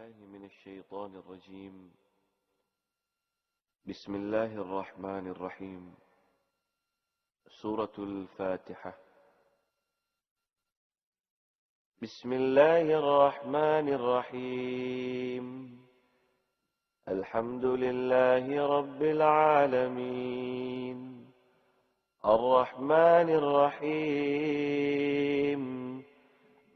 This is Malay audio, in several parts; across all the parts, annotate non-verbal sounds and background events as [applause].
بالله من الشيطان الرجيم. بسم الله الرحمن الرحيم. سورة الفاتحة. بسم الله الرحمن الرحيم. الحمد لله رب العالمين. الرحمن الرحيم.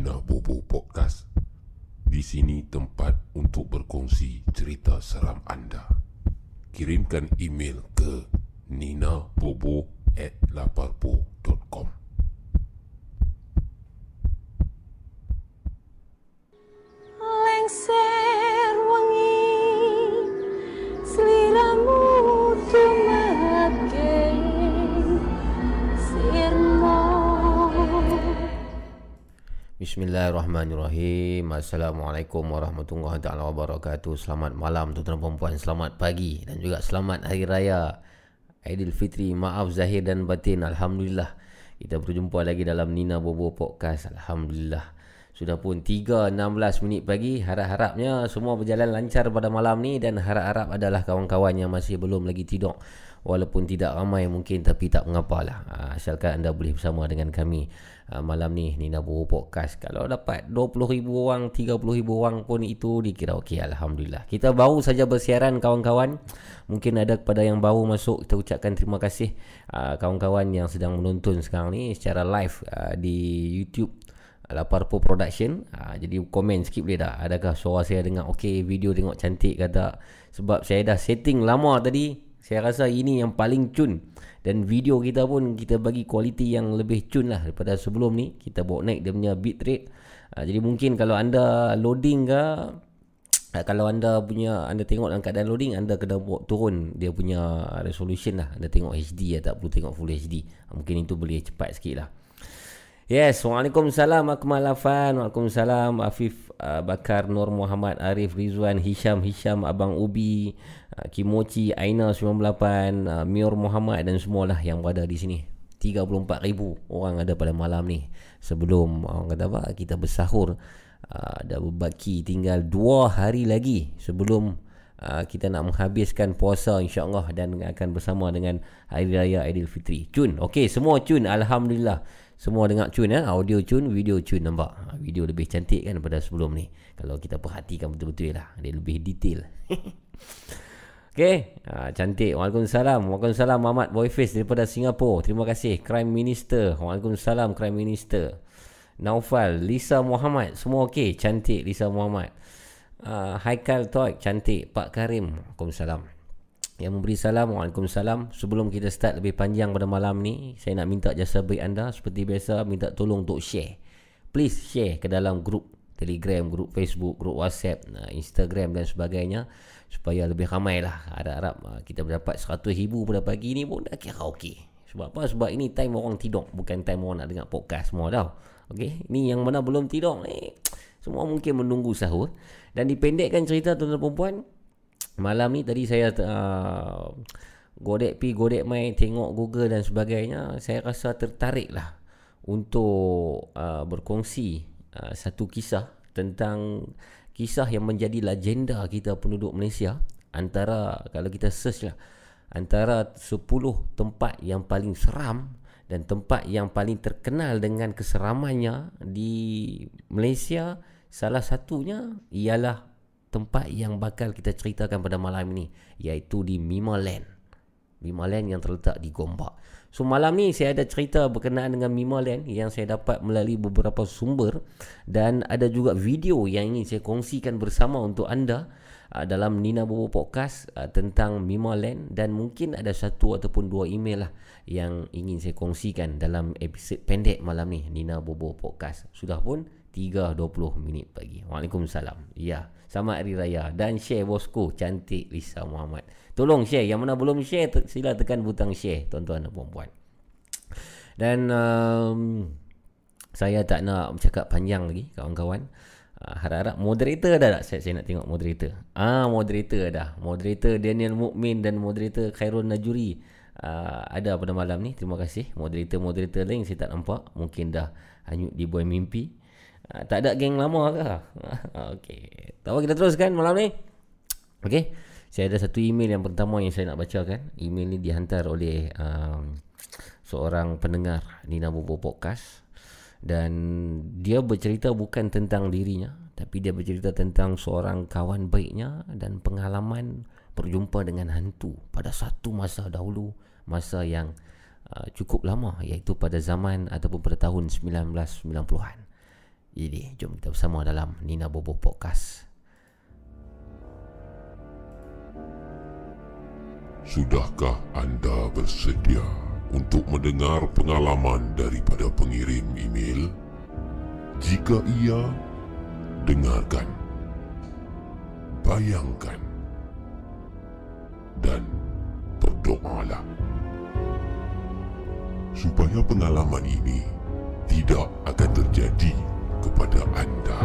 Nina Bobo Podcast. Di sini tempat untuk berkongsi cerita seram anda. Kirimkan email ke ninabobo Assalamualaikum warahmatullahi taala wabarakatuh. Selamat malam tuan-tuan dan puan Selamat pagi dan juga selamat Hari Raya. Aidilfitri Maaf Zahir dan Batin. Alhamdulillah. Kita berjumpa lagi dalam Nina Bobo Podcast. Alhamdulillah. Sudah pun 3.16 minit pagi. Harap-harapnya semua berjalan lancar pada malam ni Dan harap-harap adalah kawan-kawan yang masih belum lagi tidur. Walaupun tidak ramai mungkin tapi tak mengapalah uh, asalkan anda boleh bersama dengan kami uh, malam ni Nina Bobo Podcast. Kalau dapat 20,000 orang 30,000 orang pun itu dikira okey Alhamdulillah. Kita baru saja bersiaran kawan-kawan. Mungkin ada kepada yang baru masuk kita ucapkan terima kasih. Uh, kawan-kawan yang sedang menonton sekarang ni secara live uh, di YouTube Laparpo Production. Ha, Jadi komen sikit boleh tak Adakah suara saya dengar okey Video tengok cantik ke tak? Sebab saya dah setting lama tadi. Saya rasa ini yang paling cun Dan video kita pun Kita bagi kualiti yang lebih cun lah Daripada sebelum ni. Kita bawa naik dia punya bitrate ha, Jadi mungkin kalau anda loading ke ha, Kalau anda punya Anda tengok dalam keadaan loading Anda kena bawa turun Dia punya resolution lah. Anda tengok HD ya Tak perlu tengok full HD ha, Mungkin itu boleh cepat sikit lah. Yes, Waalaikumsalam Akmal Afan. Waalaikumsalam Afif uh, Bakar Nur Muhammad Arif Rizwan Hisham Hisham Abang Ubi uh, Kimochi Aina 98 uh, Mior Muhammad dan semualah yang berada di sini 34,000 orang ada pada malam ni Sebelum orang kata apa kita bersahur uh, Dah berbaki tinggal 2 hari lagi Sebelum uh, kita nak menghabiskan puasa insyaAllah Dan akan bersama dengan Hari Raya Aidilfitri Cun, okey semua cun Alhamdulillah semua dengar cun ya, audio cun, video cun nampak. Video lebih cantik kan daripada sebelum ni. Kalau kita perhatikan betul-betul lah, dia lebih detail. [laughs] Okey, ha, cantik. Waalaikumsalam. Waalaikumsalam Muhammad Boyface daripada Singapura. Terima kasih Crime Minister. Waalaikumsalam Crime Minister. Naufal, Lisa Muhammad, semua okey, cantik Lisa Muhammad. Uh, Haikal Toy, cantik. Pak Karim, Waalaikumsalam. Yang memberi salam Waalaikumsalam Sebelum kita start lebih panjang pada malam ni Saya nak minta jasa baik anda Seperti biasa Minta tolong untuk share Please share ke dalam grup Telegram, grup Facebook, grup WhatsApp Instagram dan sebagainya Supaya lebih ramai lah. Harap-harap ah, kita mendapat 100 ribu pada pagi ni pun dah kira okey. Sebab apa? Sebab ini time orang tidur Bukan time orang nak dengar podcast semua tau. Okey, Ini yang mana belum tidur ni [tsk] Semua mungkin menunggu sahur. Dan dipendekkan cerita tuan-tuan perempuan [tsk] Malam ni tadi saya uh, Godek pi godek mai Tengok Google dan sebagainya Saya rasa tertarik lah Untuk uh, berkongsi uh, Satu kisah Tentang Kisah yang menjadi legenda kita penduduk Malaysia Antara Kalau kita search lah Antara 10 tempat yang paling seram Dan tempat yang paling terkenal dengan keseramannya Di Malaysia Salah satunya Ialah tempat yang bakal kita ceritakan pada malam ini iaitu di Mima Land. Mima Land yang terletak di Gombak. So malam ni saya ada cerita berkenaan dengan Mima Land yang saya dapat melalui beberapa sumber dan ada juga video yang ingin saya kongsikan bersama untuk anda uh, dalam Nina Bobo Podcast uh, tentang Mima Land dan mungkin ada satu ataupun dua email lah yang ingin saya kongsikan dalam episod pendek malam ni Nina Bobo Podcast. Sudah pun 3.20 minit pagi. Waalaikumsalam. Ya. Selamat Hari Raya. Dan share bosku Cantik Lisa Muhammad. Tolong share. Yang mana belum share Sila tekan butang share Tuan-tuan dan puan-puan. Dan um, Saya tak nak Bercakap panjang lagi Kawan-kawan. Uh, Harap-harap Moderator dah tak? Saya, saya nak tengok moderator. Ah Moderator dah Moderator Daniel Mukmin Dan moderator Khairul Najuri. Uh, Ada pada malam ni. Terima kasih. Moderator-moderator lain Saya tak nampak. Mungkin dah Hanyut di buai mimpi Ha, tak ada geng lama ke? [laughs] Ha, Okey. Tahu kita teruskan malam ni. Okey. Saya ada satu email yang pertama yang saya nak bacakan. Email ni dihantar oleh um, seorang pendengar Nina Bobo Podcast. Dan dia bercerita bukan tentang dirinya. Tapi dia bercerita tentang seorang kawan baiknya dan pengalaman berjumpa dengan hantu pada satu masa dahulu. Masa yang uh, cukup lama iaitu pada zaman ataupun pada tahun 1990-an. Jadi jom kita bersama dalam Nina Bobo Podcast Sudahkah anda bersedia untuk mendengar pengalaman daripada pengirim email? Jika iya, dengarkan. Bayangkan. Dan berdoalah. Supaya pengalaman ini tidak akan terjadi kepada anda.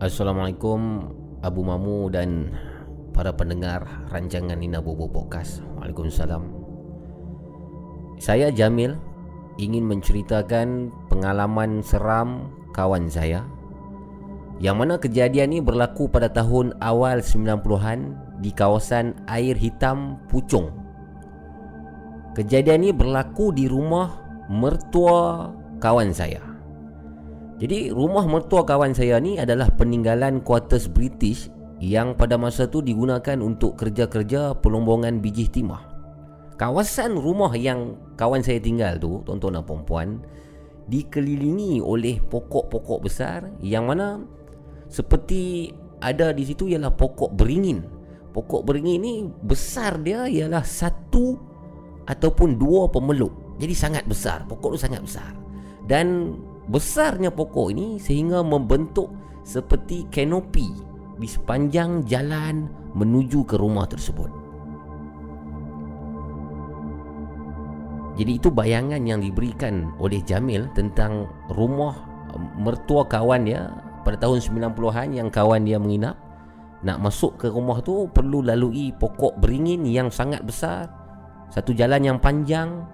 Assalamualaikum Abu Mamu dan para pendengar rancangan Nina Bobo Podcast. Waalaikumsalam. Saya Jamil ingin menceritakan pengalaman seram kawan saya yang mana kejadian ini berlaku pada tahun awal 90-an di kawasan air hitam Puchong. Kejadian ini berlaku di rumah mertua kawan saya. Jadi rumah mertua kawan saya ni adalah peninggalan quarters British yang pada masa tu digunakan untuk kerja-kerja pelombongan biji timah. Kawasan rumah yang kawan saya tinggal tu, tuan-tuan dan puan dikelilingi oleh pokok-pokok besar yang mana seperti ada di situ ialah pokok beringin. Pokok beringin ni besar dia ialah satu ataupun dua pemeluk. Jadi sangat besar, pokok tu sangat besar. Dan besarnya pokok ini sehingga membentuk seperti kanopi di sepanjang jalan menuju ke rumah tersebut. Jadi itu bayangan yang diberikan oleh Jamil tentang rumah um, mertua kawan dia pada tahun 90-an yang kawan dia menginap. Nak masuk ke rumah tu perlu lalui pokok beringin yang sangat besar. Satu jalan yang panjang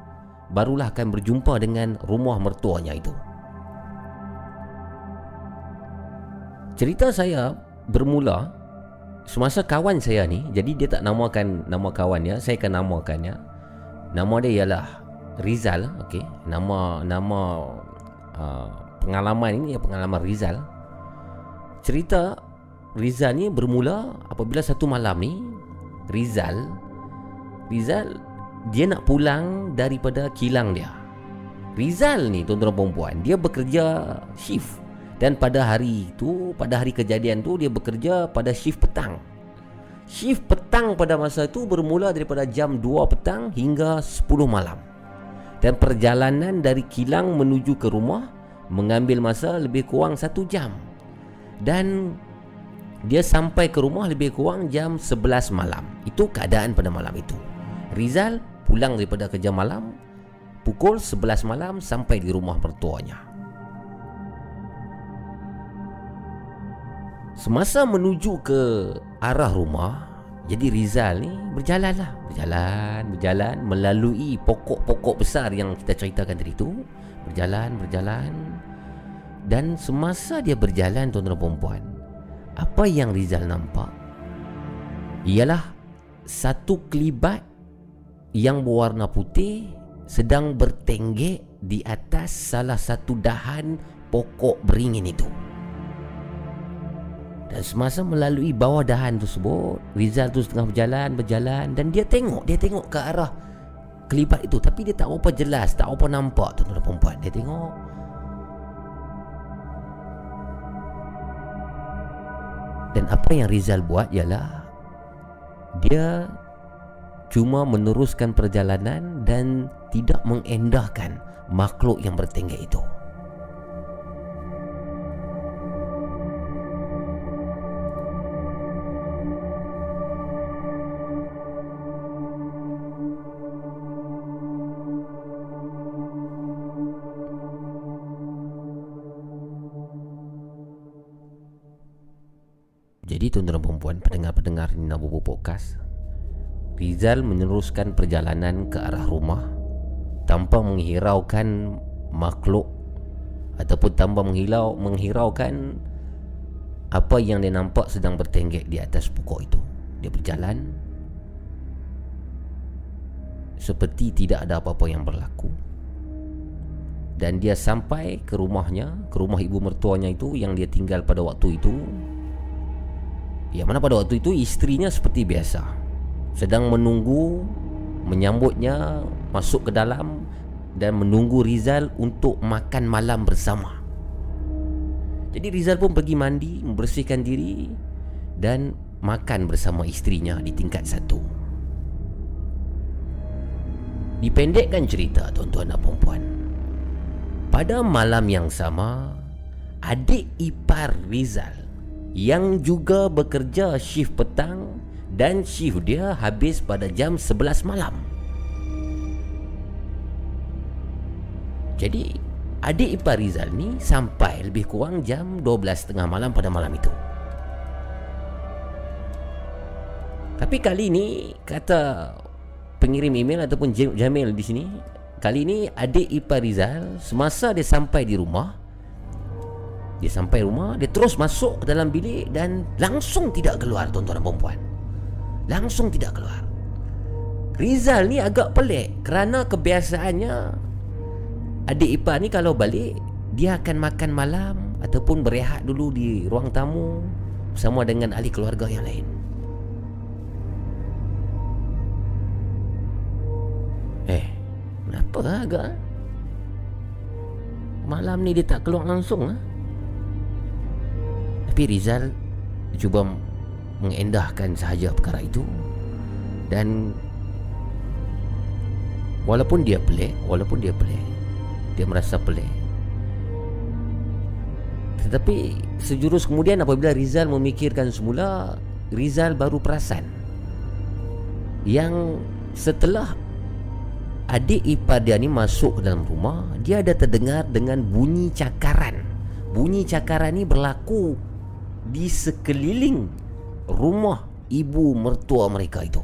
barulah akan berjumpa dengan rumah mertuanya itu. Cerita saya bermula semasa kawan saya ni, jadi dia tak namakan nama kawan dia, saya akan namakannya. Nama dia ialah Rizal, okey. Nama nama uh, pengalaman ini ya pengalaman Rizal. Cerita Rizal ni bermula apabila satu malam ni Rizal Rizal dia nak pulang daripada kilang dia. Rizal ni tuan-tuan dan puan dia bekerja shift dan pada hari itu, pada hari kejadian tu dia bekerja pada shift petang. Shift petang pada masa itu bermula daripada jam 2 petang hingga 10 malam. Dan perjalanan dari kilang menuju ke rumah mengambil masa lebih kurang 1 jam. Dan dia sampai ke rumah lebih kurang jam 11 malam. Itu keadaan pada malam itu. Rizal pulang daripada kerja malam pukul 11 malam sampai di rumah mertuanya. Semasa menuju ke arah rumah Jadi Rizal ni berjalanlah. Berjalan, berjalan Melalui pokok-pokok besar yang kita ceritakan tadi tu. Berjalan, berjalan. Dan semasa dia berjalan tuan-tuan dan perempuan Apa yang Rizal nampak? Ialah Satu kelibat Yang berwarna putih Sedang bertenggek Di atas salah satu dahan Pokok beringin itu dan semasa melalui bawah dahan tersebut Rizal tu setengah berjalan Berjalan Dan dia tengok Dia tengok ke arah Kelibat itu. Tapi dia tak apa jelas Tak apa nampak Tuan-tuan perempuan Dia tengok. Dan apa yang Rizal buat ialah Dia Cuma meneruskan perjalanan Dan tidak mengendahkan Makhluk yang bertenggek itu Jadi tuan-tuan perempuan Pendengar-pendengar Nina Bobo Podcast Rizal meneruskan perjalanan ke arah rumah Tanpa menghiraukan makhluk Ataupun tanpa menghilau, menghiraukan Apa yang dia nampak sedang bertenggek di atas pokok itu. Dia berjalan Seperti tidak ada apa-apa yang berlaku. Dan dia sampai ke rumahnya Ke rumah ibu mertuanya itu Yang dia tinggal pada waktu itu yang mana pada waktu itu istrinya seperti biasa. Sedang menunggu Menyambutnya Masuk ke dalam Dan menunggu Rizal Untuk makan malam bersama. Jadi Rizal pun pergi mandi Membersihkan diri Dan Makan bersama istrinya Di tingkat satu. Dipendekkan cerita Tuan-tuan dan perempuan Pada malam yang sama Adik ipar Rizal yang juga bekerja shift petang dan shift dia habis pada jam 11 malam. Jadi adik ipar Rizal ni sampai lebih kurang jam 12.30 malam pada malam itu. Tapi kali ni kata pengirim email ataupun Jamil di sini, kali ni adik ipar Rizal semasa dia sampai di rumah dia sampai rumah dia terus masuk ke dalam bilik dan langsung tidak keluar tuan-tuan dan puan Langsung tidak keluar. Rizal ni agak pelik kerana kebiasaannya adik ipar ni kalau balik dia akan makan malam ataupun berehat dulu di ruang tamu bersama dengan ahli keluarga yang lain. Eh, kenapa agak? Malam ni dia tak keluar langsung ah. Tapi Rizal cuba mengendahkan sahaja perkara itu dan walaupun dia pelik, walaupun dia pelik, dia merasa pelik. Tetapi sejurus kemudian apabila Rizal memikirkan semula, Rizal baru perasan yang setelah adik ipar dia ni masuk ke dalam rumah, dia ada terdengar dengan bunyi cakaran. Bunyi cakaran ni berlaku di sekeliling rumah ibu mertua mereka itu.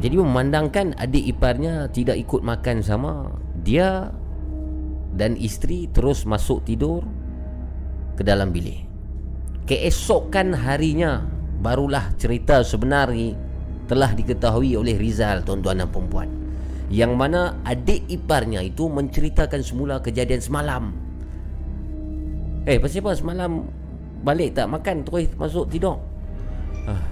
Jadi memandangkan adik iparnya tidak ikut makan sama, dia dan isteri terus masuk tidur ke dalam bilik. Keesokan harinya barulah cerita sebenar telah diketahui oleh Rizal tuan-tuan dan perempuan. Yang mana adik iparnya itu menceritakan semula kejadian semalam. Eh, pasal apa semalam balik tak makan terus masuk tidur? Ah.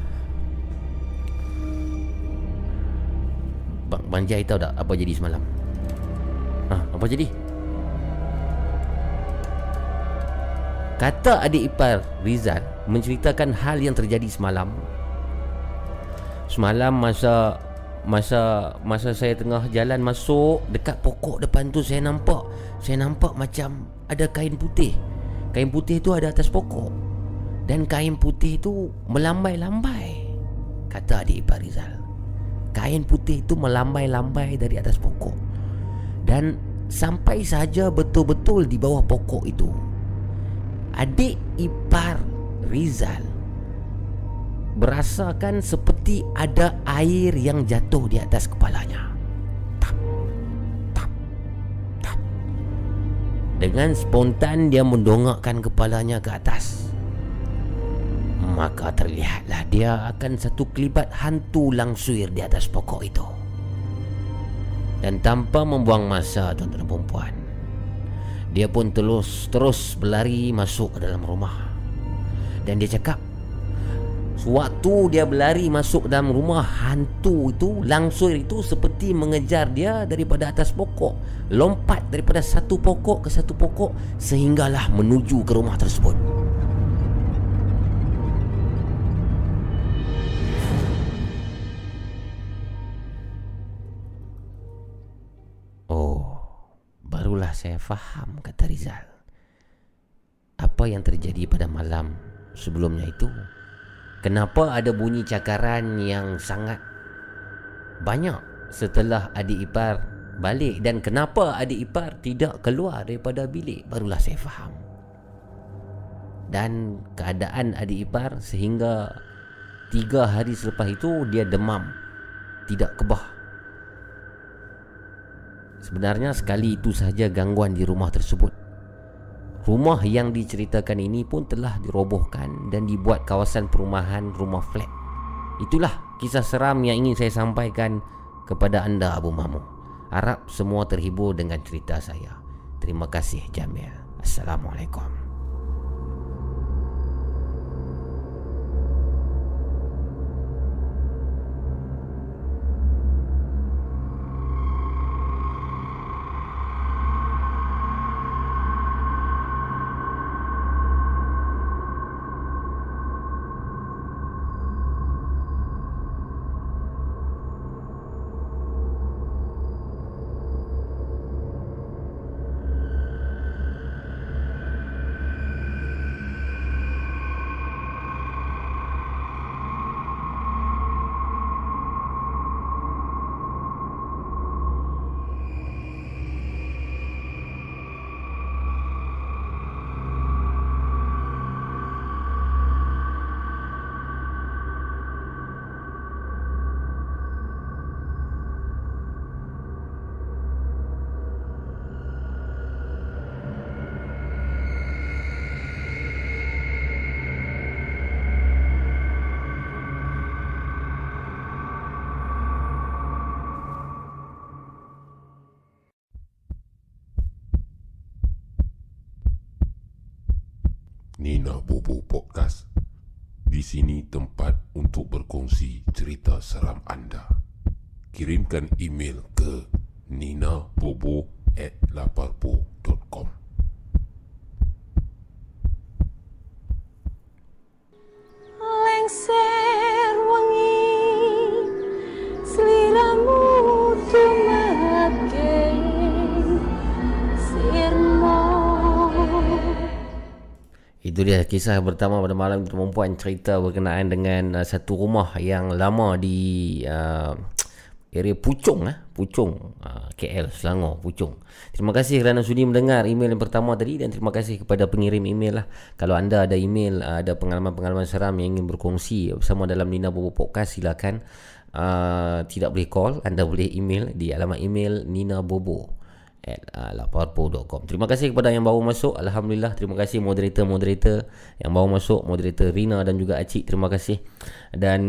Bang, Bang Jai tahu tak apa jadi semalam? Ha, apa jadi? Kata adik ipar Rizal menceritakan hal yang terjadi semalam. Semalam masa masa masa saya tengah jalan masuk dekat pokok depan tu saya nampak saya nampak macam ada kain putih. Kain putih tu ada atas pokok. Dan kain putih tu melambai-lambai. Kata adik ipar Rizal. Kain putih itu melambai-lambai dari atas pokok Dan sampai saja betul-betul di bawah pokok itu Adik ipar Rizal Berasakan seperti ada air yang jatuh di atas kepalanya Tap, tap, tap Dengan spontan dia mendongakkan kepalanya ke atas Maka terlihatlah dia akan satu kelibat hantu langsuir di atas pokok itu. Dan tanpa membuang masa tuan-tuan dan perempuan, dia pun terus terus berlari masuk ke dalam rumah. Dan dia cakap, Sewaktu dia berlari masuk dalam rumah hantu itu Langsung itu seperti mengejar dia daripada atas pokok Lompat daripada satu pokok ke satu pokok Sehinggalah menuju ke rumah tersebut Oh, barulah saya faham kata Rizal. Apa yang terjadi pada malam sebelumnya itu? Kenapa ada bunyi cakaran yang sangat banyak setelah adik ipar balik dan kenapa adik ipar tidak keluar daripada bilik? Barulah saya faham. Dan keadaan adik ipar sehingga tiga hari selepas itu dia demam, tidak kebah Sebenarnya sekali itu sahaja gangguan di rumah tersebut. Rumah yang diceritakan ini pun telah dirobohkan dan dibuat kawasan perumahan rumah flat. Itulah kisah seram yang ingin saya sampaikan kepada anda Abu Mamu. Harap semua terhibur dengan cerita saya. Terima kasih Jamil. Assalamualaikum. Itu dia kisah pertama pada malam itu perempuan cerita berkenaan dengan uh, satu rumah yang lama di uh, area Puchong eh Puchong uh, KL Selangor Puchong. Terima kasih kerana sudi mendengar email yang pertama tadi dan terima kasih kepada pengirim email lah. Kalau anda ada email uh, ada pengalaman-pengalaman seram yang ingin berkongsi bersama dalam Nina Bobo Podcast silakan uh, tidak boleh call anda boleh email di alamat email ninabobo at uh, laparpo.com Terima kasih kepada yang baru masuk. Alhamdulillah Terima kasih moderator-moderator Yang baru masuk Moderator Rina dan juga Acik Terima kasih. Dan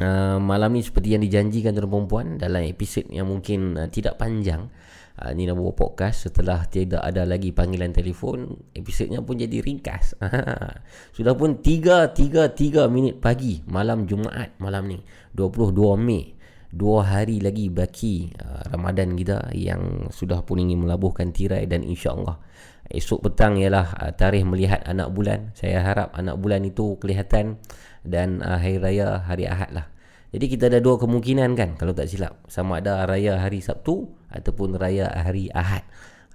uh, Malam ni seperti yang dijanjikan tuan perempuan Dalam episod yang mungkin uh, tidak panjang uh, Nina bawa podcast. Setelah tidak ada lagi panggilan telefon Episodnya pun jadi ringkas. [laughs] Sudah pun 3.33 minit pagi Malam Jumaat malam ni. 22 Mei Dua hari lagi baki uh, Ramadan kita yang sudah pun ingin melabuhkan tirai dan insya-Allah esok petang ialah uh, tarikh melihat anak bulan. Saya harap anak bulan itu kelihatan dan uh, hari raya hari Ahad lah. Jadi kita ada dua kemungkinan kan kalau tak silap. Sama ada raya hari Sabtu ataupun raya hari Ahad.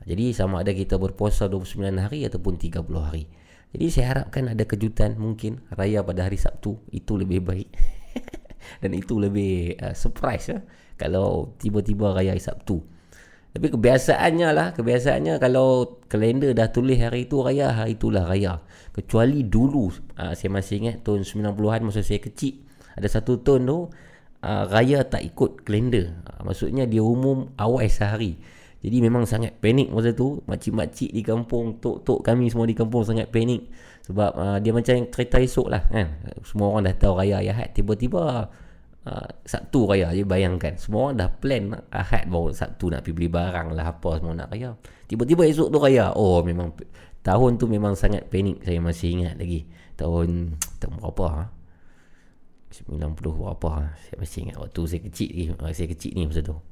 Jadi sama ada kita berpuasa 29 hari ataupun 30 hari. Jadi saya harapkan ada kejutan mungkin raya pada hari Sabtu itu lebih baik. [laughs] Dan itu lebih uh, surprise ya kalau tiba-tiba raya Sabtu. Tapi kebiasaannya lah, kebiasaannya kalau kalender dah tulis hari itu raya, hari itulah raya. Kecuali dulu, uh, saya masih ingat tahun 90-an masa saya kecil, ada satu tahun tu uh, raya tak ikut kalender. Uh, maksudnya dia umum awal sehari. Jadi memang sangat panik masa tu Makcik-makcik di kampung Tok-tok kami semua di kampung sangat panik Sebab uh, dia macam kereta esok lah kan? Semua orang dah tahu raya Ahad. Tiba-tiba uh, Sabtu raya je bayangkan. Semua orang dah plan Ahad baru Sabtu nak pergi beli barang lah Apa semua nak raya. Tiba-tiba esok tu raya. Oh memang Tahun tu memang sangat panik Saya masih ingat lagi. Tahun [tsk] Tahun berapa ha? 90 berapa ha? Saya masih ingat waktu saya kecil lagi Saya kecil ni masa tu. [laughs]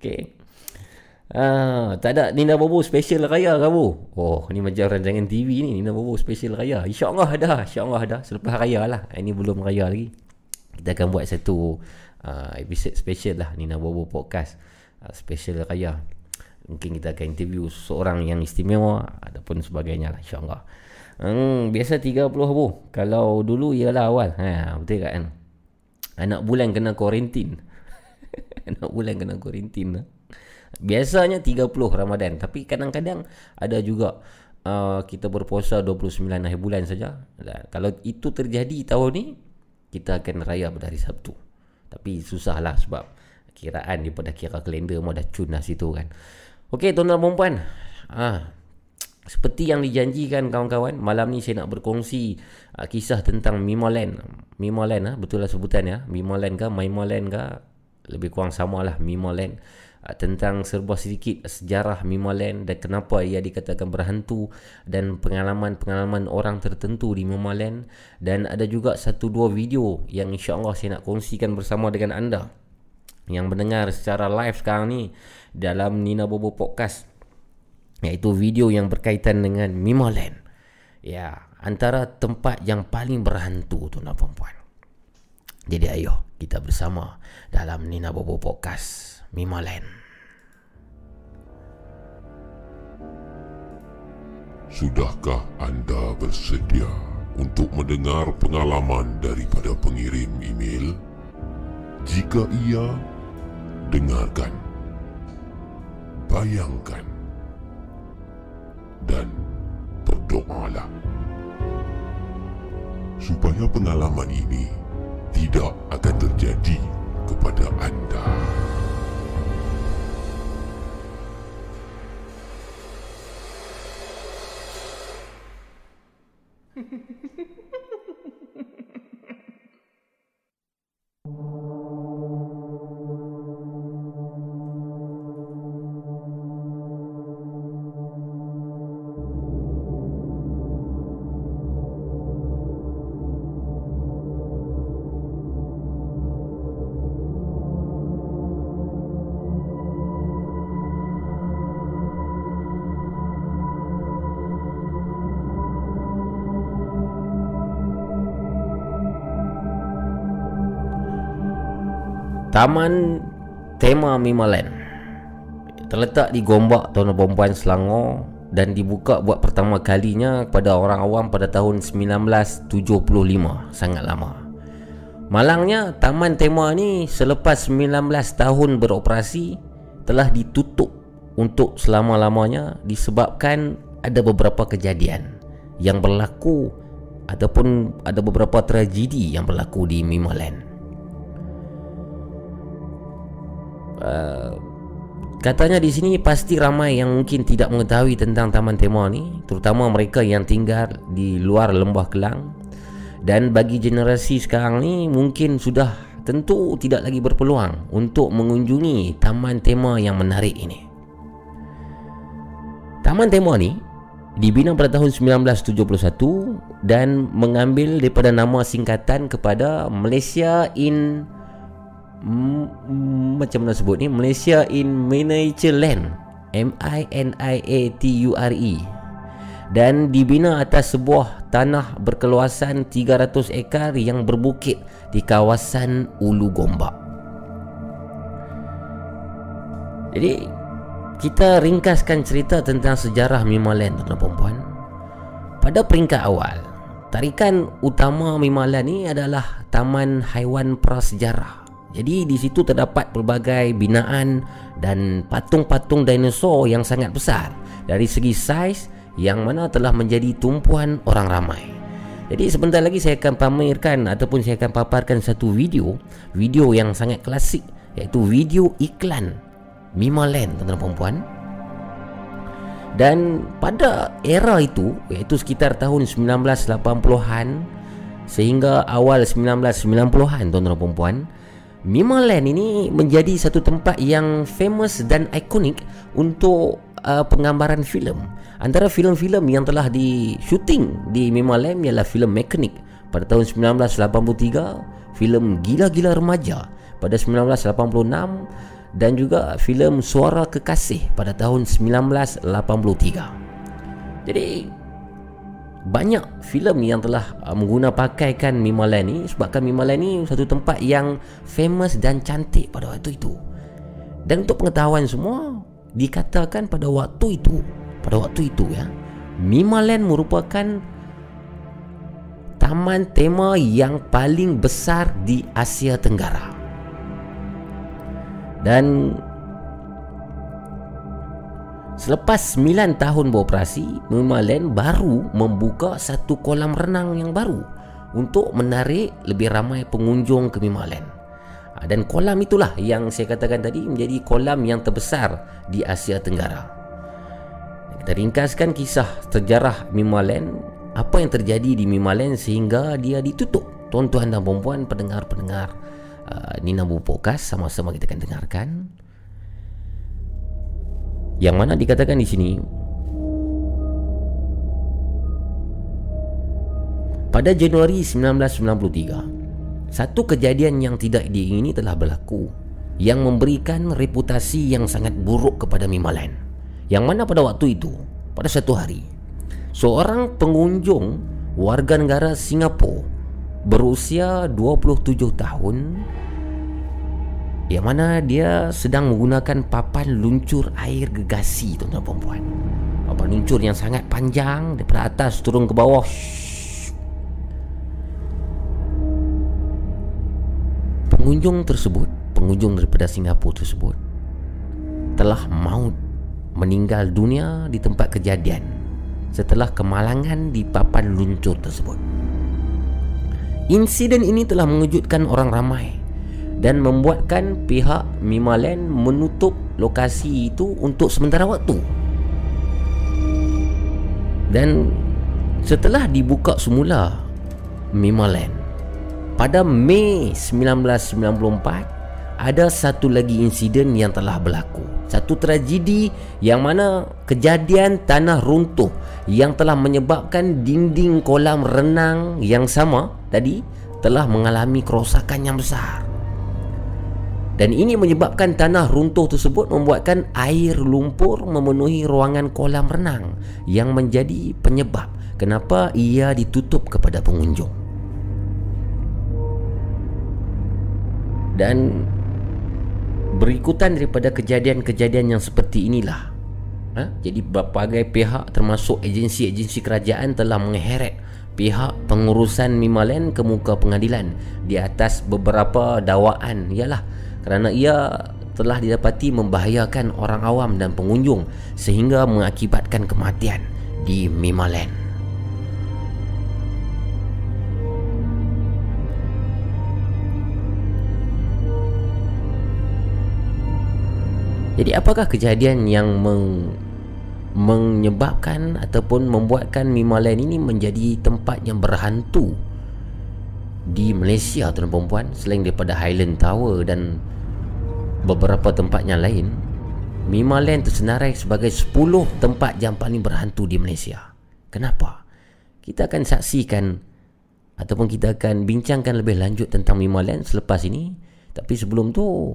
Okay Ah, tak ada Nina Bobo special raya ke bu? Oh, ni macam rancangan TV ni Nina Bobo special raya. Insya-Allah ada, insya-Allah ada selepas raya lah. Ini belum raya lagi. Kita akan buat satu uh, episode special lah Nina Bobo podcast uh, special raya. Mungkin kita akan interview seorang yang istimewa ataupun sebagainya lah insya-Allah. Hmm, biasa 30 bu. Kalau dulu ialah awal. Ha, betul kan? Anak bulan kena kuarantin. [laughs] Anak bulan kena kuarantin lah. Biasanya 30 Ramadan Tapi kadang-kadang ada juga uh, Kita berpuasa 29 akhir bulan saja. Dan Kalau itu terjadi tahun ni Kita akan raya pada hari Sabtu. Tapi susahlah sebab Kiraan daripada kira kalender Mau dah cun lah situ kan. Okey tuan-tuan dan perempuan ah, Seperti yang dijanjikan kawan-kawan Malam ni saya nak berkongsi uh, Kisah tentang Mimoland. Mimoland ah, Betul lah sebutan ya Mimoland ke Mimoland ke? Lebih kurang sama lah Mimoland tentang serba sedikit sejarah Mimaland dan kenapa ia dikatakan berhantu dan pengalaman-pengalaman orang tertentu di Mimaland dan ada juga satu dua video yang insya-Allah saya nak kongsikan bersama dengan anda yang mendengar secara live sekarang ni dalam Nina Bobo Podcast iaitu video yang berkaitan dengan Mimaland. Ya, antara tempat yang paling berhantu tuan dan puan. Jadi ayo kita bersama dalam Nina Bobo Podcast. Mimoland. Sudahkah anda bersedia untuk mendengar pengalaman daripada pengirim email? Jika iya, dengarkan. Bayangkan. Dan berdoalah. Supaya pengalaman ini tidak akan terjadi kepada anda. Thank [laughs] you. Taman Tema Mimaland terletak di Gombak Tuan Perempuan Selangor dan dibuka buat pertama kalinya kepada orang awam pada tahun 1975 sangat lama. Malangnya taman tema ni selepas 19 tahun beroperasi telah ditutup untuk selama-lamanya disebabkan ada beberapa kejadian yang berlaku ataupun ada beberapa tragedi yang berlaku di Mimaland uh, Katanya di sini pasti ramai yang mungkin tidak mengetahui tentang Taman Tema ni, terutama mereka yang tinggal di luar Lembah Kelang. Dan bagi generasi sekarang ni mungkin sudah tentu tidak lagi berpeluang untuk mengunjungi Taman Tema yang menarik ini. Taman Tema ni dibina pada tahun 1971 dan mengambil daripada nama singkatan kepada Malaysia in macam mana sebut ni Malaysia in Miniature Land M I N I A T U R E dan dibina atas sebuah tanah berkeluasan 300 ekar yang berbukit di kawasan Ulu Gombak. Jadi kita ringkaskan cerita tentang sejarah Mimaland tuan dan puan. Pada peringkat awal, tarikan utama Mimaland ni adalah Taman Haiwan Prasejarah jadi di situ terdapat pelbagai binaan dan patung-patung dinosaur yang sangat besar dari segi saiz yang mana telah menjadi tumpuan orang ramai. Jadi sebentar lagi saya akan pamerkan ataupun saya akan paparkan satu video, video yang sangat klasik iaitu video iklan Mimaland tuan-tuan dan puan. Dan pada era itu iaitu sekitar tahun 1980-an sehingga awal 1990-an tuan-tuan dan puan, Mimaland ini menjadi satu tempat yang famous dan ikonik untuk uh, penggambaran filem. Antara filem-filem yang telah di shooting di Mimaland ialah filem Mechanic pada tahun 1983, filem Gila-gila Remaja pada 1986 dan juga filem Suara Kekasih pada tahun 1983. Jadi banyak filem yang telah uh, mengguna pakaikan Mimaland ni sebabkan Mimaland ni satu tempat yang famous dan cantik pada waktu itu. Dan untuk pengetahuan semua dikatakan pada waktu itu, pada waktu itu ya, Mimaland merupakan taman tema yang paling besar di Asia Tenggara. Dan Selepas 9 tahun beroperasi, Mimaland baru membuka satu kolam renang yang baru untuk menarik lebih ramai pengunjung ke Mimaland. Ah, dan kolam itulah yang saya katakan tadi menjadi kolam yang terbesar di Asia Tenggara. Kita ringkaskan kisah sejarah Mimaland, apa yang terjadi di Mimaland sehingga dia ditutup. Tuan-tuan dan puan-puan pendengar-pendengar uh, Nina Bu Podcast sama-sama kita akan dengarkan yang mana dikatakan di sini pada Januari 1993 satu kejadian yang tidak diingini telah berlaku yang memberikan reputasi yang sangat buruk kepada Mimaland yang mana pada waktu itu pada satu hari seorang pengunjung warga negara Singapura berusia 27 tahun yang mana dia sedang menggunakan papan luncur air gegasi tuan-tuan perempuan papan luncur yang sangat panjang daripada atas turun ke bawah. Pengunjung tersebut pengunjung daripada Singapura tersebut telah maut meninggal dunia di tempat kejadian setelah kemalangan di papan luncur tersebut. Insiden ini telah mengejutkan orang ramai dan membuatkan pihak Mimaland menutup lokasi itu untuk sementara waktu. Dan setelah dibuka semula Mimaland pada Mei 1994 ada satu lagi insiden yang telah berlaku. Satu tragedi yang mana kejadian tanah runtuh yang telah menyebabkan dinding kolam renang yang sama tadi telah mengalami kerosakan yang besar dan ini menyebabkan tanah runtuh tersebut membuatkan air lumpur memenuhi ruangan kolam renang yang menjadi penyebab kenapa ia ditutup kepada pengunjung. Dan berikutan daripada kejadian-kejadian yang seperti inilah ha? jadi berbagai pihak termasuk agensi-agensi kerajaan telah mengheret pihak pengurusan Mimalen ke muka pengadilan di atas beberapa dakwaan ialah kerana ia telah didapati membahayakan orang awam dan pengunjung sehingga mengakibatkan kematian di Mimalen. Jadi apakah kejadian yang meng, menyebabkan ataupun membuatkan Mimalen ini menjadi tempat yang berhantu di Malaysia tuan perempuan selain daripada Highland Tower dan beberapa tempat yang lain Mimalen tersenarai sebagai 10 tempat yang paling berhantu di Malaysia. Kenapa? Kita akan saksikan ataupun kita akan bincangkan lebih lanjut tentang Mimalen selepas ini. Tapi sebelum tu,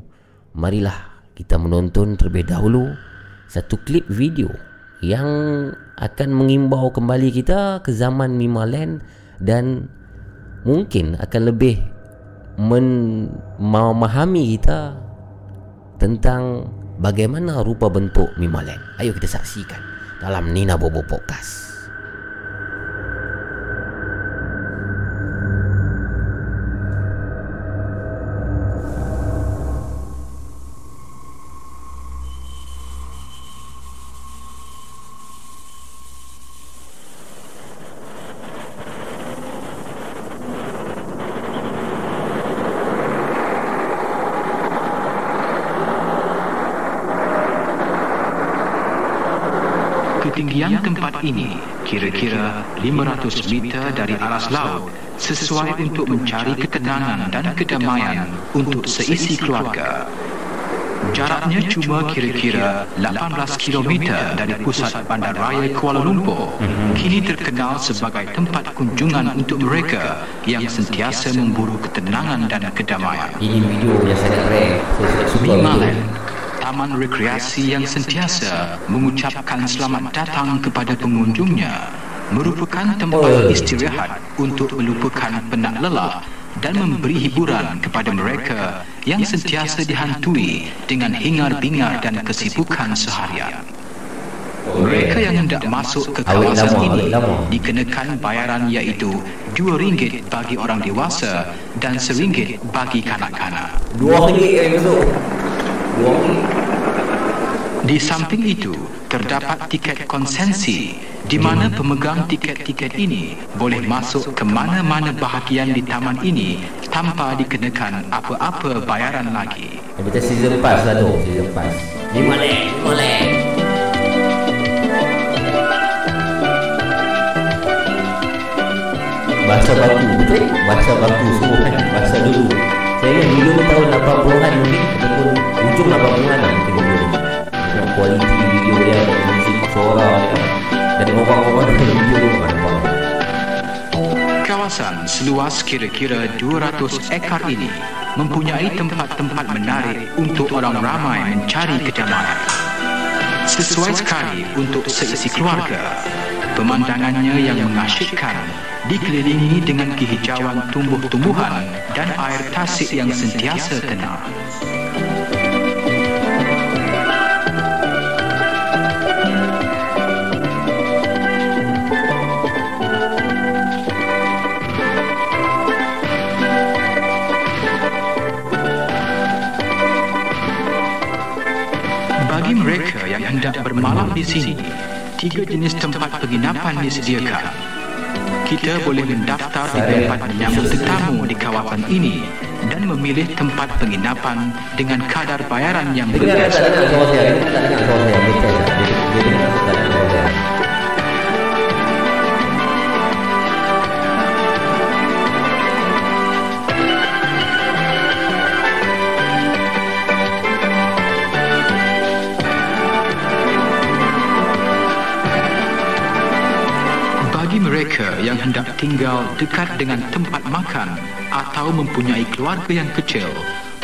marilah kita menonton terlebih dahulu satu klip video yang akan mengimbau kembali kita ke zaman Mimalen dan mungkin akan lebih memahami kita tentang bagaimana rupa bentuk Mimalen. Ayo kita saksikan dalam Nina Bobo Podcast. Ketinggian tempat ini kira-kira 500 meter dari aras laut sesuai untuk mencari ketenangan dan kedamaian untuk seisi keluarga. Jaraknya cuma kira-kira 18 km dari pusat bandaraya Kuala Lumpur. Kini terkenal sebagai tempat kunjungan untuk mereka yang sentiasa memburu ketenangan dan kedamaian. Ini video yang sangat rare. Saya suka. Taman rekreasi yang sentiasa mengucapkan selamat datang kepada pengunjungnya, merupakan tempat istirahat untuk melupakan penat lelah dan memberi hiburan kepada mereka yang sentiasa dihantui dengan hingar-bingar dan kesibukan seharian. Mereka yang hendak masuk ke kawasan ini dikenakan bayaran iaitu RM2 bagi orang dewasa dan RM1 bagi kanak-kanak. Dua ringgit yang masuk. Dua ringgit. Di samping itu, terdapat tiket konsensi di mana pemegang tiket-tiket ini boleh masuk ke mana-mana bahagian di taman ini tanpa dikenakan apa-apa bayaran lagi. Macam season pass lah tu Season pass Mimalen Mimalen Bahasa baku betul? Bahasa baku semua kan? Bahasa dulu. Saya ingat dulu tahun 80-an mungkin Ataupun ujung 80-an lah mungkin kualiti video dia Dan musik suara dia Dan orang-orang dalam video tu nampak Kawasan seluas kira-kira 200 ekar ini mempunyai tempat-tempat menarik untuk orang ramai mencari kedamaian. Sesuai sekali untuk seisi keluarga. Pemandangannya yang mengasyikkan dikelilingi dengan kehijauan tumbuh-tumbuhan dan air tasik yang sentiasa tenang. Bagi mereka yang hendak bermalam di sini, tiga jenis tempat penginapan disediakan. Kita boleh mendaftar di tempat menyambut tetamu di kawasan ini dan memilih tempat penginapan dengan kadar bayaran yang berbeza. Tinggal dekat dengan tempat makan atau mempunyai keluarga yang kecil,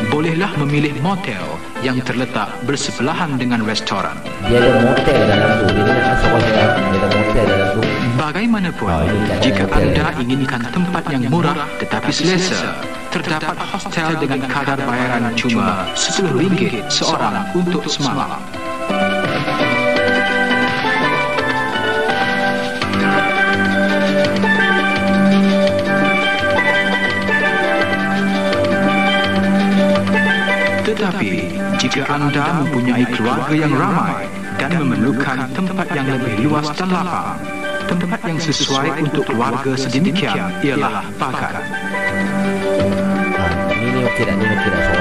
bolehlah memilih motel yang terletak bersebelahan dengan restoran. Dia ada motel dalam tu Dia dengar suara saya Dia ada motel dalam tu Bagaimanapun, kat jika anda inginkan tempat yang murah tetapi selesa, terdapat hostel dengan kadar bayaran cuma RM10 seorang untuk semalam. Tetapi, jika anda mempunyai keluarga yang ramai dan memerlukan tempat yang lebih luas dan lapang, tempat yang sesuai untuk keluarga sedemikian ialah Pagan. ha, Ni ni okey tak Ni okey tak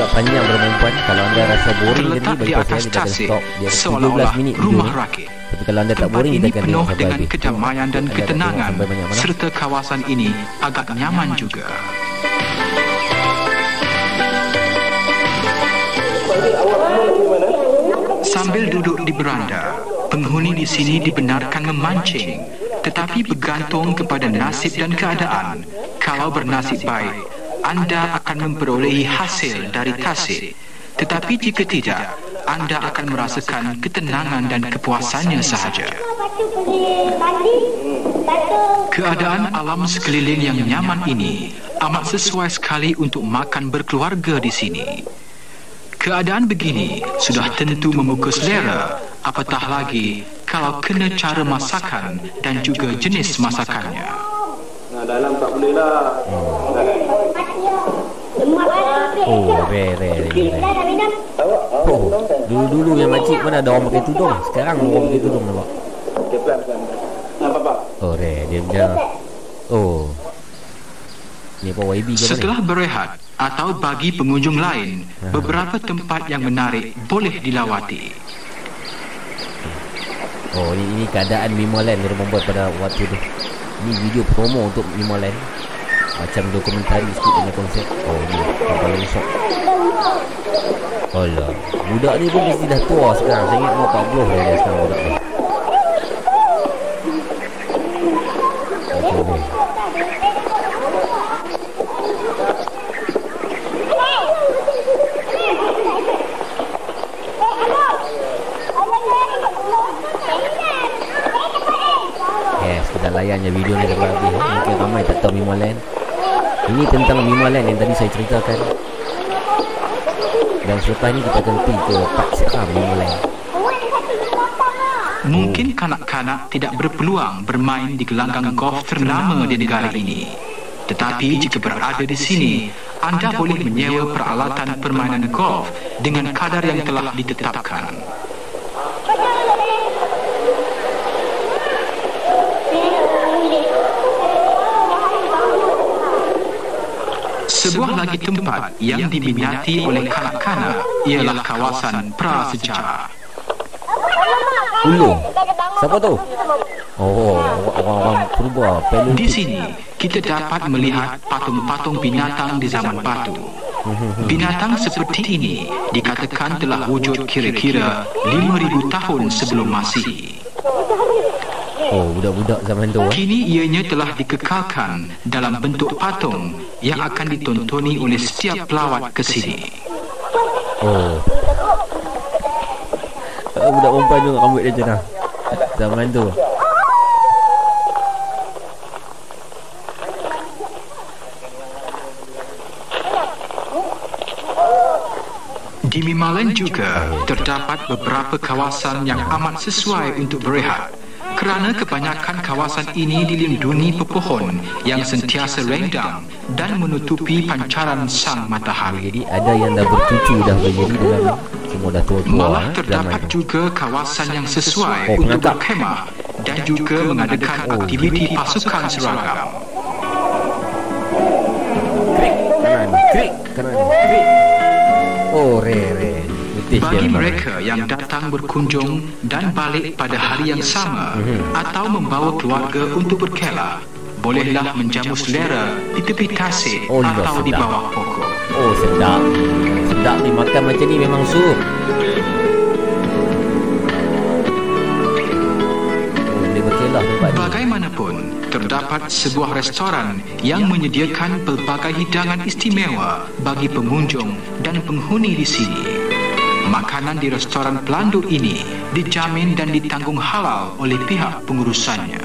agak panjang perempuan Kalau anda rasa boring nanti Bagi saya Kita akan stop. Dia ada seolah-olah 17 minit rumah rakit. Tapi kalau anda tak Tempat boring Kita akan penuh tengok sampai dengan habis kedamaian dan Anda ketenangan. sampai banyak mana serta kawasan ini agak nyaman juga. Sambil duduk di beranda, penghuni di sini dibenarkan memancing, tetapi bergantung kepada nasib dan keadaan. Kalau bernasib baik, anda akan memperolehi hasil dari tasik. Tetapi jika tidak, anda akan merasakan ketenangan dan kepuasannya sahaja. Keadaan alam sekeliling yang nyaman ini amat sesuai sekali untuk makan berkeluarga di sini. Keadaan begini sudah tentu memukau selera, apatah lagi kalau kena cara masakan dan juga jenis masakannya. Oh rare rare rare rare. Oh Dulu-dulu yang makcik mana ada orang pakai tudung. Sekarang orang pakai tudung nampak? Oh rare. Dia punya Oh. Ni apa YB ke mana Setelah berehat atau bagi pengunjung lain, beberapa tempat yang menarik boleh dilawati. Oh ni, ini keadaan Mimoland dia membuat pada waktu tu. Ni video promo untuk Mimoland Macam dokumentari sikit dengan konsep. Oh ni Kapal Longsok Alah. Budak ni pun mesti dah tua sekarang. Saya ingat umur 40 dah dia sekarang budak ni. Okey Yes, kita je video ni sampai habis. Mungkin ramai tak tahu Mimoland Ini tentang Mimoland yang tadi saya ceritakan Dan selepas ni kita akan pergi ke Park Seram Mimoland Mungkin kanak-kanak tidak berpeluang bermain di gelanggang golf ternama di negara ini. Tetapi jika berada di sini, anda boleh menyewa peralatan permainan golf dengan kadar yang telah ditetapkan. Sebuah lagi tempat yang diminati oleh kanak-kanak ialah kawasan prasejarah. Ulung Siapa tu? Oh, orang-orang purba Pelu Di sini, kita dapat melihat patung-patung binatang di zaman batu. Binatang seperti ini dikatakan telah wujud kira-kira 5,000 tahun sebelum Masihi. Oh, budak-budak zaman tu eh. Kini ianya telah dikekalkan dalam bentuk patung yang akan ditontoni oleh setiap pelawat ke sini. Oh. Budak perempuan tu rambut dia mana. Zaman tu Di Mimalen juga terdapat beberapa kawasan yang amat sesuai untuk berehat. Kerana kebanyakan kawasan ini dilindungi pepohon yang sentiasa renggang dan menutupi pancaran sang matahari. Jadi ada yang dah bercucu dah berdiri dengan Semua dah tua-tua Malah eh, terdapat juga kawasan yang sesuai Oh, untuk pengangkat. berkhemah dan juga mengadakan aktiviti pasukan seragam. Krik Kanan Krik Kanan Krik Oh re re Bagi dia mereka yang datang berkunjung dan balik pada hari yang sama Mhm. atau membawa keluarga untuk berkelah, bolehlah menjamu selera di tepi tasik Oh, atau di sedap. bawah pokok. Oh sedap Sedap ni makan macam ni memang sup Oh Bagaimanapun, terdapat sebuah restoran yang menyediakan pelbagai hidangan istimewa bagi pengunjung dan penghuni di sini. Makanan di restoran pelandu ini dijamin dan ditanggung halal oleh pihak pengurusannya.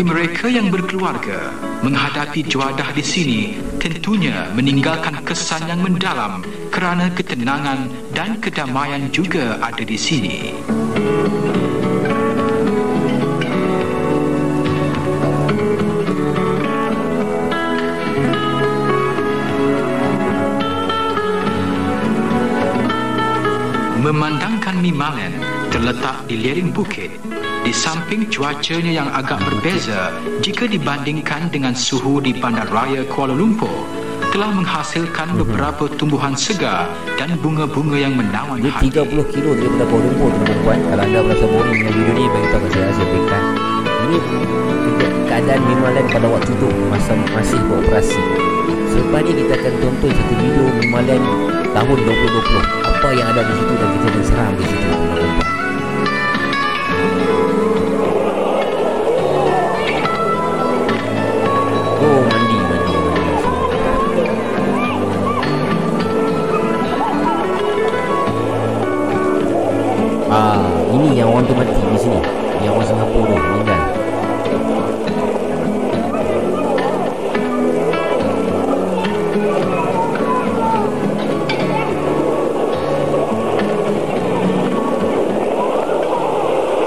Bagi mereka yang berkeluarga, menghadapi juadah di sini tentunya meninggalkan kesan yang mendalam kerana ketenangan dan kedamaian juga ada di sini. Memandangkan Mimalen terletak di lereng bukit di samping cuacanya yang agak berbeza jika dibandingkan dengan suhu di Bandar Raya Kuala Lumpur telah menghasilkan beberapa tumbuhan segar dan bunga-bunga yang menawan Dia hati. 30 kilo daripada Kuala Lumpur tuan perempuan Kalau anda berasa boring dengan video ni Bagi tahu saya Saya berikan Ini ke- keadaan Mimalan pada waktu tu Masa masih beroperasi. Selepas ni kita akan tonton satu video Mimalan tahun 2020 Apa yang ada di situ dan kita akan seram di situ yang orang tu mati di sini. Yang orang Singapura tu meninggal.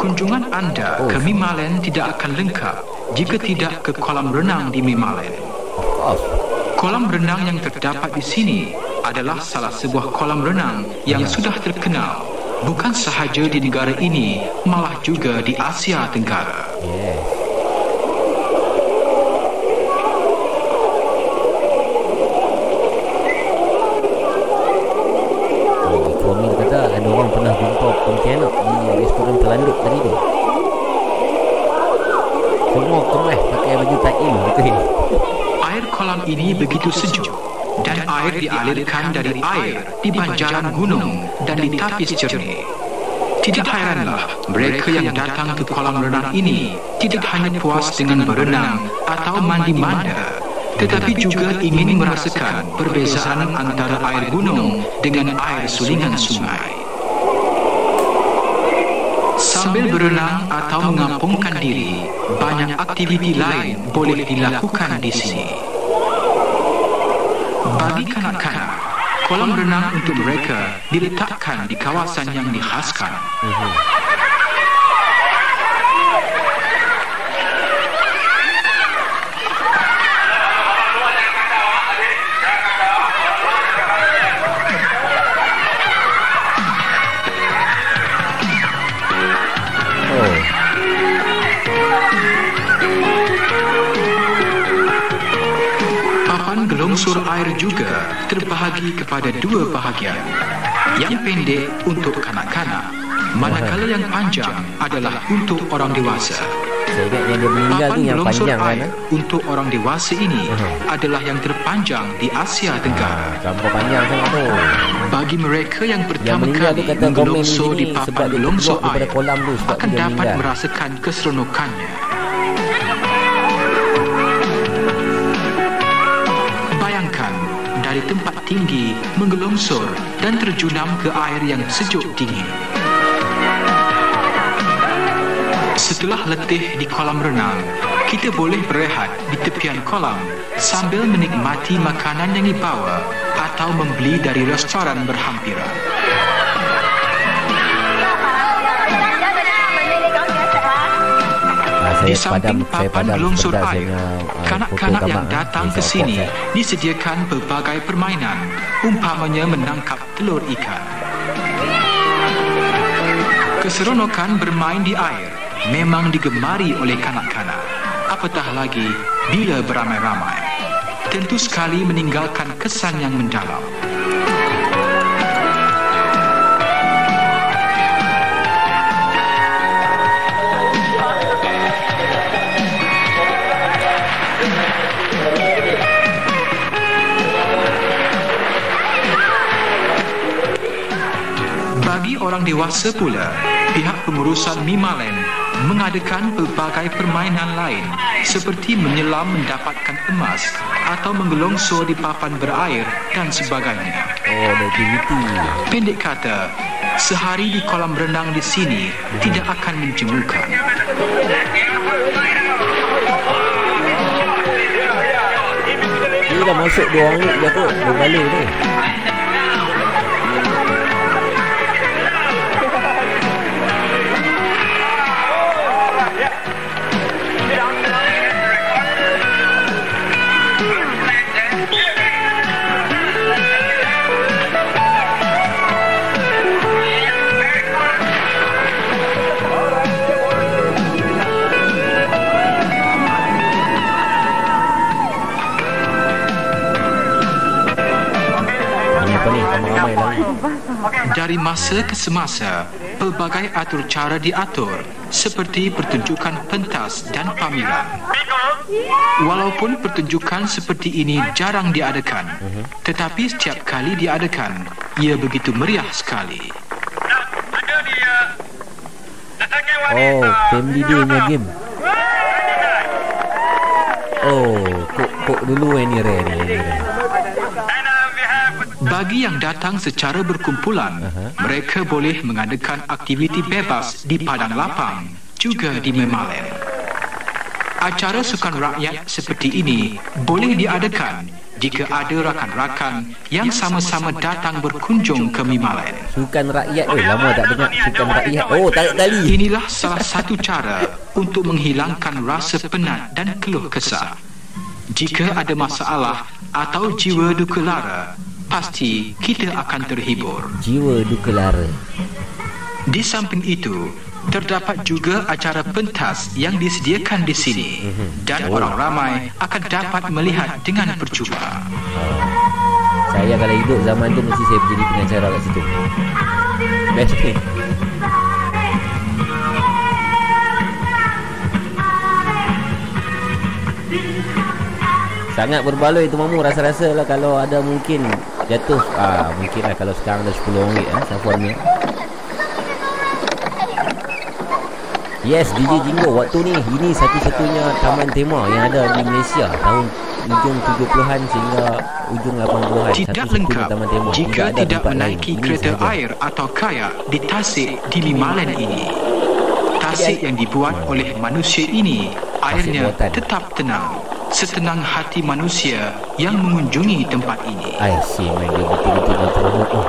Kunjungan anda Oh. ke Mimalen tidak akan lengkap jika tidak ke kolam renang di Mimalen. Kolam renang yang terdapat di sini adalah salah sebuah kolam renang yang sudah terkenal bukan sahaja di negara ini malah juga di Asia Tenggara. Yes. Suami dia kata ada orang pernah jumpa Pontianak di restoran pelanduk tadi tu. Semua kemas pakai baju taim betul. Air kolam ini begitu sejuk dan air dialirkan dari air di banjaran gunung dan di tapis jernih. Tidak hairanlah mereka yang datang ke kolam renang ini tidak hanya puas dengan berenang atau mandi manda tetapi juga ingin merasakan perbezaan antara air gunung dengan air sulingan sungai. Sambil berenang atau mengampungkan diri, banyak aktiviti lain boleh dilakukan di sini. Bagi kanak-kanak, kolam renang untuk mereka diletakkan di kawasan yang dikhaskan. Gelongsur air juga terbahagi kepada dua bahagian. Yang pendek untuk kanak-kanak, manakala yang panjang adalah untuk orang dewasa. saya yang dia meninggal tu yang panjang kan. air untuk orang dewasa ini Mhm. adalah yang terpanjang di Asia Tenggara. Terlampau panjang sangat tu. Bagi mereka yang Yang pertama tu kali komen di menggelongsor papan gelongsor daripada air akan dapat merasakan keseronokannya. Tinggi menggelongsor dan terjunam ke air yang sejuk dingin. Setelah letih di kolam renang, kita boleh berehat di tepian kolam sambil menikmati makanan yang dibawa atau membeli dari restoran berhampiran. Di saya padam samping papan padam saya air, foto kanak-kanak yang ah. datang ke sini disediakan pelbagai permainan, umpamanya menangkap telur ikan. Keseronokan bermain di air memang digemari oleh kanak-kanak. Apatah lagi bila beramai-ramai. Tentu sekali meninggalkan kesan yang mendalam. Orang dewasa pula, pihak pengurusan Mimalen mengadakan pelbagai permainan lain seperti menyelam mendapatkan emas atau menggelongsor di papan berair dan sebagainya. Oh, aktiviti. Pendek kata, sehari di kolam renang di sini tidak akan menjemukan. Ini dah masuk dua orang dah kot. Dua balik tu. Ramai-ramai lagi. Dari masa ke semasa, pelbagai atur cara diatur seperti pertunjukan pentas dan pamilan. Walaupun pertunjukan seperti ini jarang diadakan, tetapi setiap kali diadakan, ia begitu meriah sekali. Oh, family day punya game. Oh, kok kok dulu yang ni rare ni. rare. Bagi yang datang secara berkumpulan, mereka boleh mengadakan aktiviti bebas di padang lapang, juga di Memalen. Acara sukan rakyat seperti ini boleh diadakan jika ada rakan-rakan yang sama-sama datang berkunjung ke Mimalen. Sukan rakyat oi, lama tak dengar sukan rakyat. Oh, tarik tali. Inilah salah satu cara untuk menghilangkan rasa penat dan keluh kesah. Jika ada masalah atau jiwa duka lara, pasti kita akan terhibur. Jiwa duka lara. Di samping itu, terdapat juga acara pentas yang disediakan di sini dan orang ramai akan dapat melihat dengan percuma. Saya kalau hidup zaman tu mesti saya jadi pengacara kat situ. Best ni. Sangat berbaloi tu mamu rasa-rasa lah kalau ada mungkin jatuh ah mungkin lah kalau sekarang dah 10 ringgit eh Safuan ni. Yes DJ Jingo waktu ni ini satu-satunya taman tema yang ada di Malaysia tahun ujung 70-an sehingga ujung 80-an Tidak lengkap taman tema jika tidak lain. menaiki kereta sahaja. air atau kayak di tasik di Mimalen ini. Tasik yang dibuat oleh manusia ini airnya tetap tenang. Setenang hati manusia yang mengunjungi tempat ini. I see man dia betul-betul dah terhubung oh.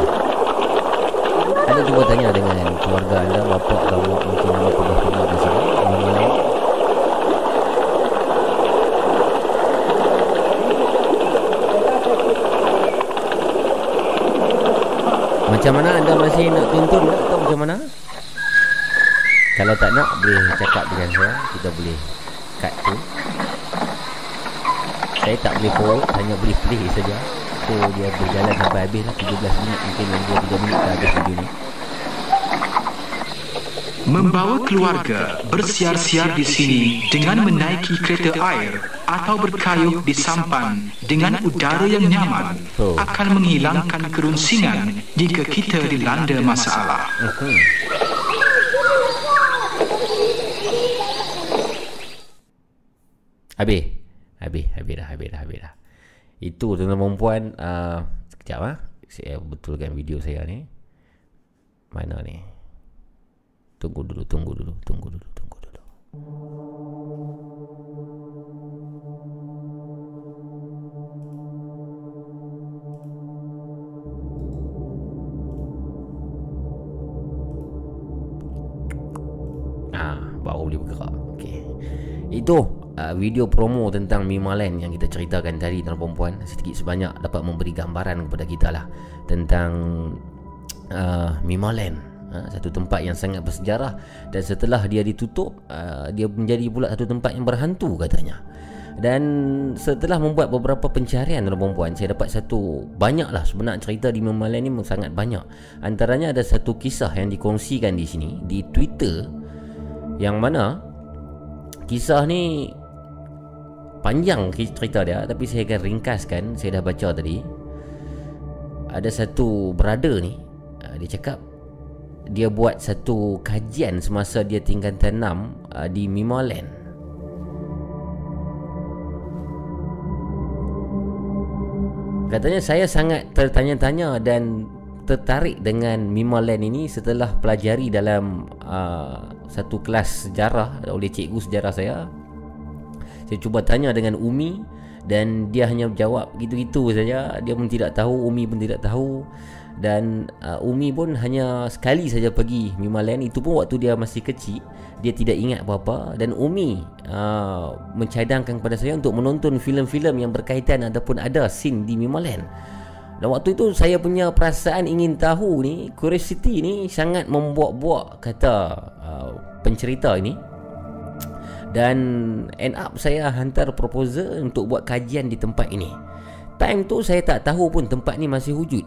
Anda cuba tanya dengan keluarga anda Bapak kamu mungkin anda pernah tinggal di sini Macam mana anda masih nak tuntun atau macam mana? Kalau tak nak boleh cakap dengan saya Kita boleh cut tu saya tak boleh forward Hanya boleh play saja So dia berjalan sampai habis lah 17 minit Mungkin yang 2-3 minit dah habis video ni Membawa keluarga bersiar-siar di sini dengan menaiki kereta air atau berkayuh di sampan dengan udara yang nyaman Oh. akan menghilangkan kerunsingan jika kita dilanda masalah. Mhm. Habis Habis Habis dah Habis dah Habis dah Itu tuan-tuan perempuan uh, Sekejap ah. Saya betulkan video saya ni Mana ni Tunggu dulu Tunggu dulu Tunggu dulu Tunggu dulu Ah, baru boleh bergerak. Okey. Itu uh, video promo tentang Mimaland yang kita ceritakan tadi tuan perempuan sedikit sebanyak dapat memberi gambaran kepada kita lah tentang uh, Mimaland. Ha, satu tempat yang sangat bersejarah dan setelah dia ditutup dia menjadi pula satu tempat yang berhantu katanya. Dan setelah membuat beberapa pencarian tuan perempuan Saya dapat satu Banyak lah sebenarnya cerita di Memalan ni sangat banyak Antaranya ada satu kisah yang dikongsikan di sini Di Twitter Yang mana Kisah ni Panjang cerita dia Tapi saya akan ringkaskan Saya dah baca tadi Ada satu brother ni ah, Dia cakap dia buat satu kajian semasa dia tingkatan 6 uh, di Mimoland. Katanya saya sangat tertanya-tanya dan tertarik dengan Mimoland ini setelah pelajari dalam uh, satu kelas sejarah oleh cikgu sejarah saya. Saya cuba tanya dengan Umi dan dia hanya jawab gitu-gitu saja. Dia pun tidak tahu, Umi pun tidak tahu. Dan uh, Umi pun hanya sekali saja pergi Mimalen itu pun waktu dia masih kecil dia tidak ingat apa-apa. Dan Umi uh, mencadangkan kepada saya untuk menonton filem-filem yang berkaitan ataupun ada scene di Mimalen dan waktu itu saya punya perasaan ingin tahu ni curiosity ni sangat membuat-buat kata uh, pencerita ini dan end up saya hantar proposal untuk buat kajian di tempat ini. Time tu saya tak tahu pun tempat ni masih wujud.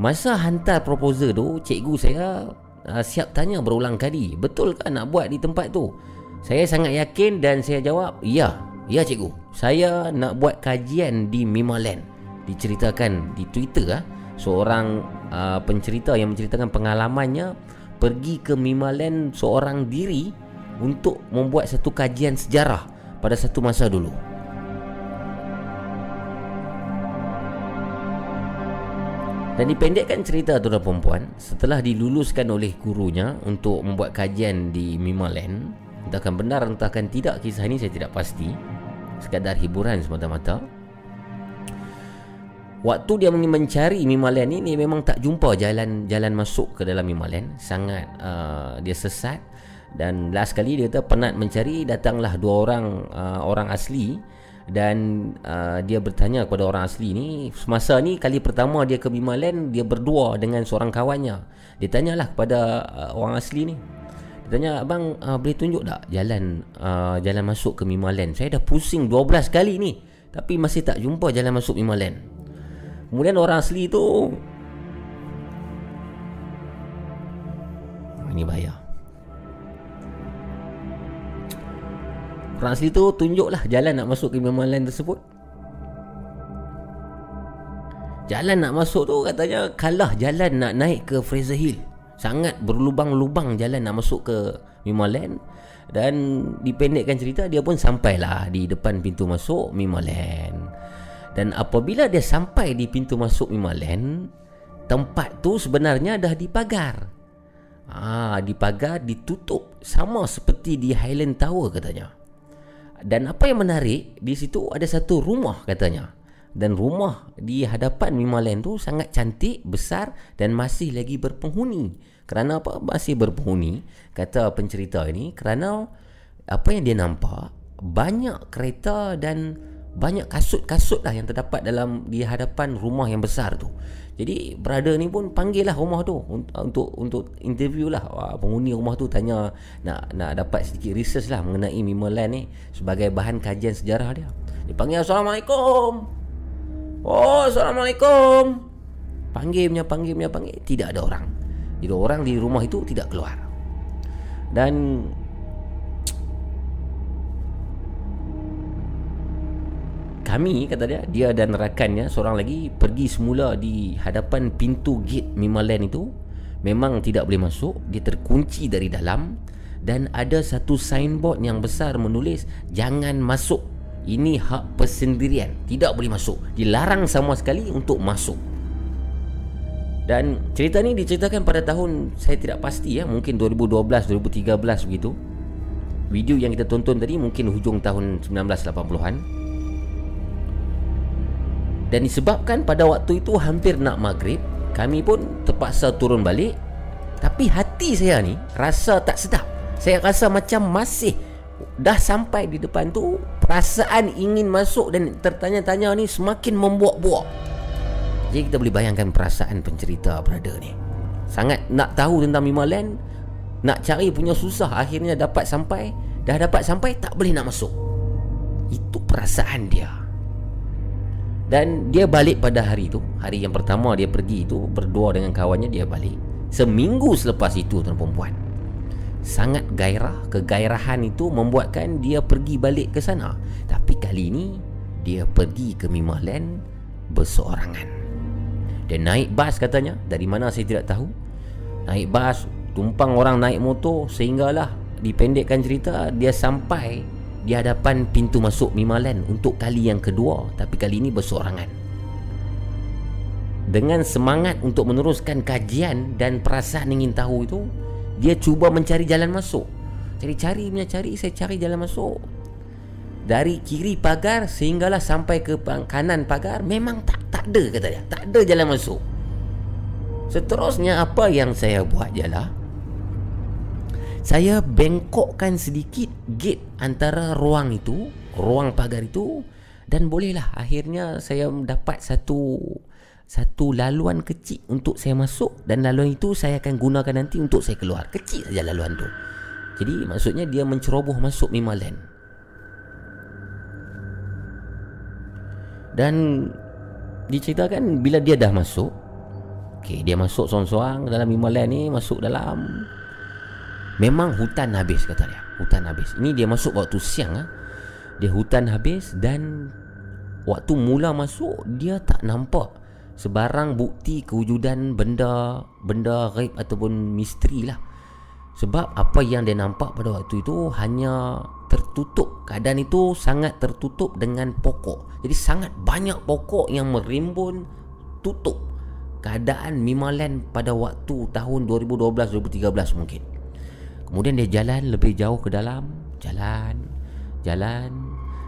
Masa hantar proposal tu Cikgu saya uh, siap tanya berulang kali Betul kan nak buat di tempat tu? Saya sangat yakin dan saya jawab Ya, ya cikgu. Saya nak buat kajian di Mimaland Diceritakan di Twitter ah, Seorang uh, pencerita yang menceritakan pengalamannya Pergi ke Mimaland seorang diri Untuk membuat satu kajian sejarah Pada satu masa dulu. Dan dipendekkan cerita tu dan perempuan Setelah diluluskan oleh gurunya Untuk membuat kajian di Mimaland Entahkan benar entahkan tidak Kisah ini saya tidak pasti. Sekadar hiburan semata-mata. Waktu dia mencari Mimaland ini Dia memang tak jumpa jalan jalan masuk ke dalam Mimaland Sangat uh, dia sesat Dan last kali dia kata penat mencari Datanglah dua orang uh, orang asli. Dan uh, dia bertanya kepada orang asli ni semasa ni kali pertama dia ke Bimaland dia berdua dengan seorang kawannya. Dia tanyalah kepada uh, orang asli ni. Dia tanya abang uh, boleh tunjuk tak jalan uh, jalan masuk ke Bimaland saya dah pusing 12 kali ni tapi masih tak jumpa jalan masuk Bimaland kemudian orang asli tu ini bahaya Orang tu tunjuklah jalan nak masuk ke Mamaland tersebut. Jalan nak masuk tu katanya kalah jalan nak naik ke Fraser Hill. Sangat berlubang-lubang jalan nak masuk ke Mimmaland Dan dipendekkan cerita dia pun sampailah di depan pintu masuk Mimmaland Dan apabila dia sampai di pintu masuk Mimmaland Tempat tu sebenarnya dah dipagar. Ah, dipagar, ditutup Sama seperti di Highland Tower katanya dan apa yang menarik Di situ ada satu rumah katanya. Dan rumah di hadapan Mimaland tu Sangat cantik, besar Dan masih lagi berpenghuni. Kerana apa? Masih berpenghuni Kata pencerita ini. Kerana Apa yang dia nampak Banyak kereta dan Banyak kasut-kasut lah yang terdapat dalam Di hadapan rumah yang besar tu jadi brother ni pun panggil lah rumah tu untuk untuk interview lah penghuni rumah tu tanya nak nak dapat sedikit research lah mengenai Mimoland ni sebagai bahan kajian sejarah dia. Dia panggil Assalamualaikum. Oh Assalamualaikum. Panggil punya panggil punya panggil tidak ada orang. Jadi orang di rumah itu tidak keluar. Dan kami kata dia dia dan rakannya seorang lagi pergi semula di hadapan pintu gate Mimaland itu. Memang tidak boleh masuk. Dia terkunci dari dalam. Dan ada satu signboard yang besar menulis jangan masuk. Ini hak persendirian. Tidak boleh masuk. Dilarang sama sekali untuk masuk. Dan cerita ni diceritakan pada tahun saya tidak pasti ya mungkin 2012 2013 begitu. Video yang kita tonton tadi mungkin hujung tahun 1980-an dan disebabkan pada waktu itu hampir nak maghrib Kami pun terpaksa turun balik. Tapi hati saya ni rasa tak sedap. Saya rasa macam masih Dah sampai di depan tu Perasaan ingin masuk dan tertanya-tanya ni semakin membuak-buak. Jadi kita boleh bayangkan perasaan pencerita brother ni. Sangat nak tahu tentang Mimaland Nak cari punya susah Akhirnya dapat sampai Dah dapat sampai tak boleh nak masuk. Itu perasaan dia dan dia balik pada hari itu Hari yang pertama dia pergi itu Berdua dengan kawannya dia balik. Seminggu selepas itu tuan perempuan Sangat gairah. Kegairahan itu membuatkan dia pergi balik ke sana. Tapi kali ini Dia pergi ke Mimaland Berseorangan. Dia naik bas katanya. Dari mana saya tidak tahu. Naik bas 2 tumpang orang naik motor sehinggalah dipendekkan cerita dia sampai di hadapan pintu masuk Mimaland untuk kali yang kedua tapi kali ini bersorangan. Dengan semangat untuk meneruskan kajian dan perasaan ingin tahu itu dia cuba mencari jalan masuk. Cari-cari punya cari saya cari jalan masuk. Dari kiri pagar sehinggalah sampai ke kanan pagar memang tak tak ada kata dia. Tak ada jalan masuk. Seterusnya apa yang saya buat ialah saya bengkokkan sedikit gate antara ruang itu ruang pagar itu dan bolehlah akhirnya saya dapat satu satu laluan kecil untuk saya masuk dan laluan itu saya akan gunakan nanti untuk saya keluar. Kecil saja laluan tu. Jadi maksudnya dia menceroboh masuk Mimaland dan diceritakan bila dia dah masuk Okay, dia masuk seorang-seorang dalam Mimaland ni masuk dalam Memang hutan habis kata dia Hutan habis. Ini dia masuk waktu siang ah. Dia hutan habis dan Waktu mula masuk Dia tak nampak Sebarang bukti kewujudan benda Benda raib ataupun misteri lah. Sebab apa yang dia nampak pada waktu itu Hanya tertutup. Keadaan itu sangat tertutup dengan pokok. Jadi sangat banyak pokok yang merimbun Tutup Keadaan Mimaland pada waktu tahun 2012-2013 mungkin Kemudian dia jalan lebih jauh ke dalam. Jalan Jalan.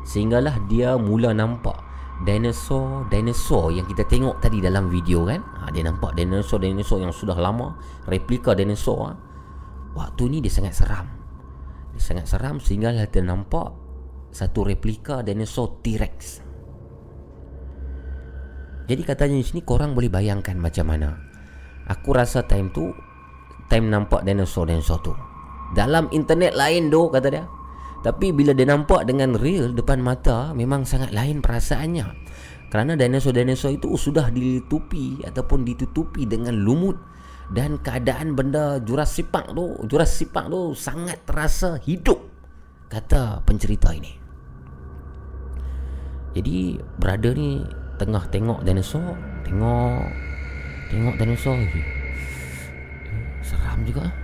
Sehinggalah dia mula nampak Dinosaur Dinosaur yang kita tengok tadi dalam video kan? Ha, Dia nampak dinosaur-dinosaur yang sudah lama. Replika dinosaur ha. Waktu ni dia sangat seram. Dia sangat seram sehinggalah dia nampak Satu replika dinosaur T-Rex. Jadi katanya di sini korang boleh bayangkan macam mana. Aku rasa time tu Time nampak dinosaur-dinosaur tu dalam internet lain doh kata dia. Tapi bila dia nampak dengan real depan mata Memang sangat lain perasaannya. Kerana dinosaur-dinosaur itu sudah ditutupi Ataupun ditutupi dengan lumut Dan keadaan benda Jurassic Park tu Jurassic Park tu sangat terasa hidup Kata pencerita ini. Jadi brother ni Tengah tengok dinosaur Tengok Tengok dinosaur Seram juga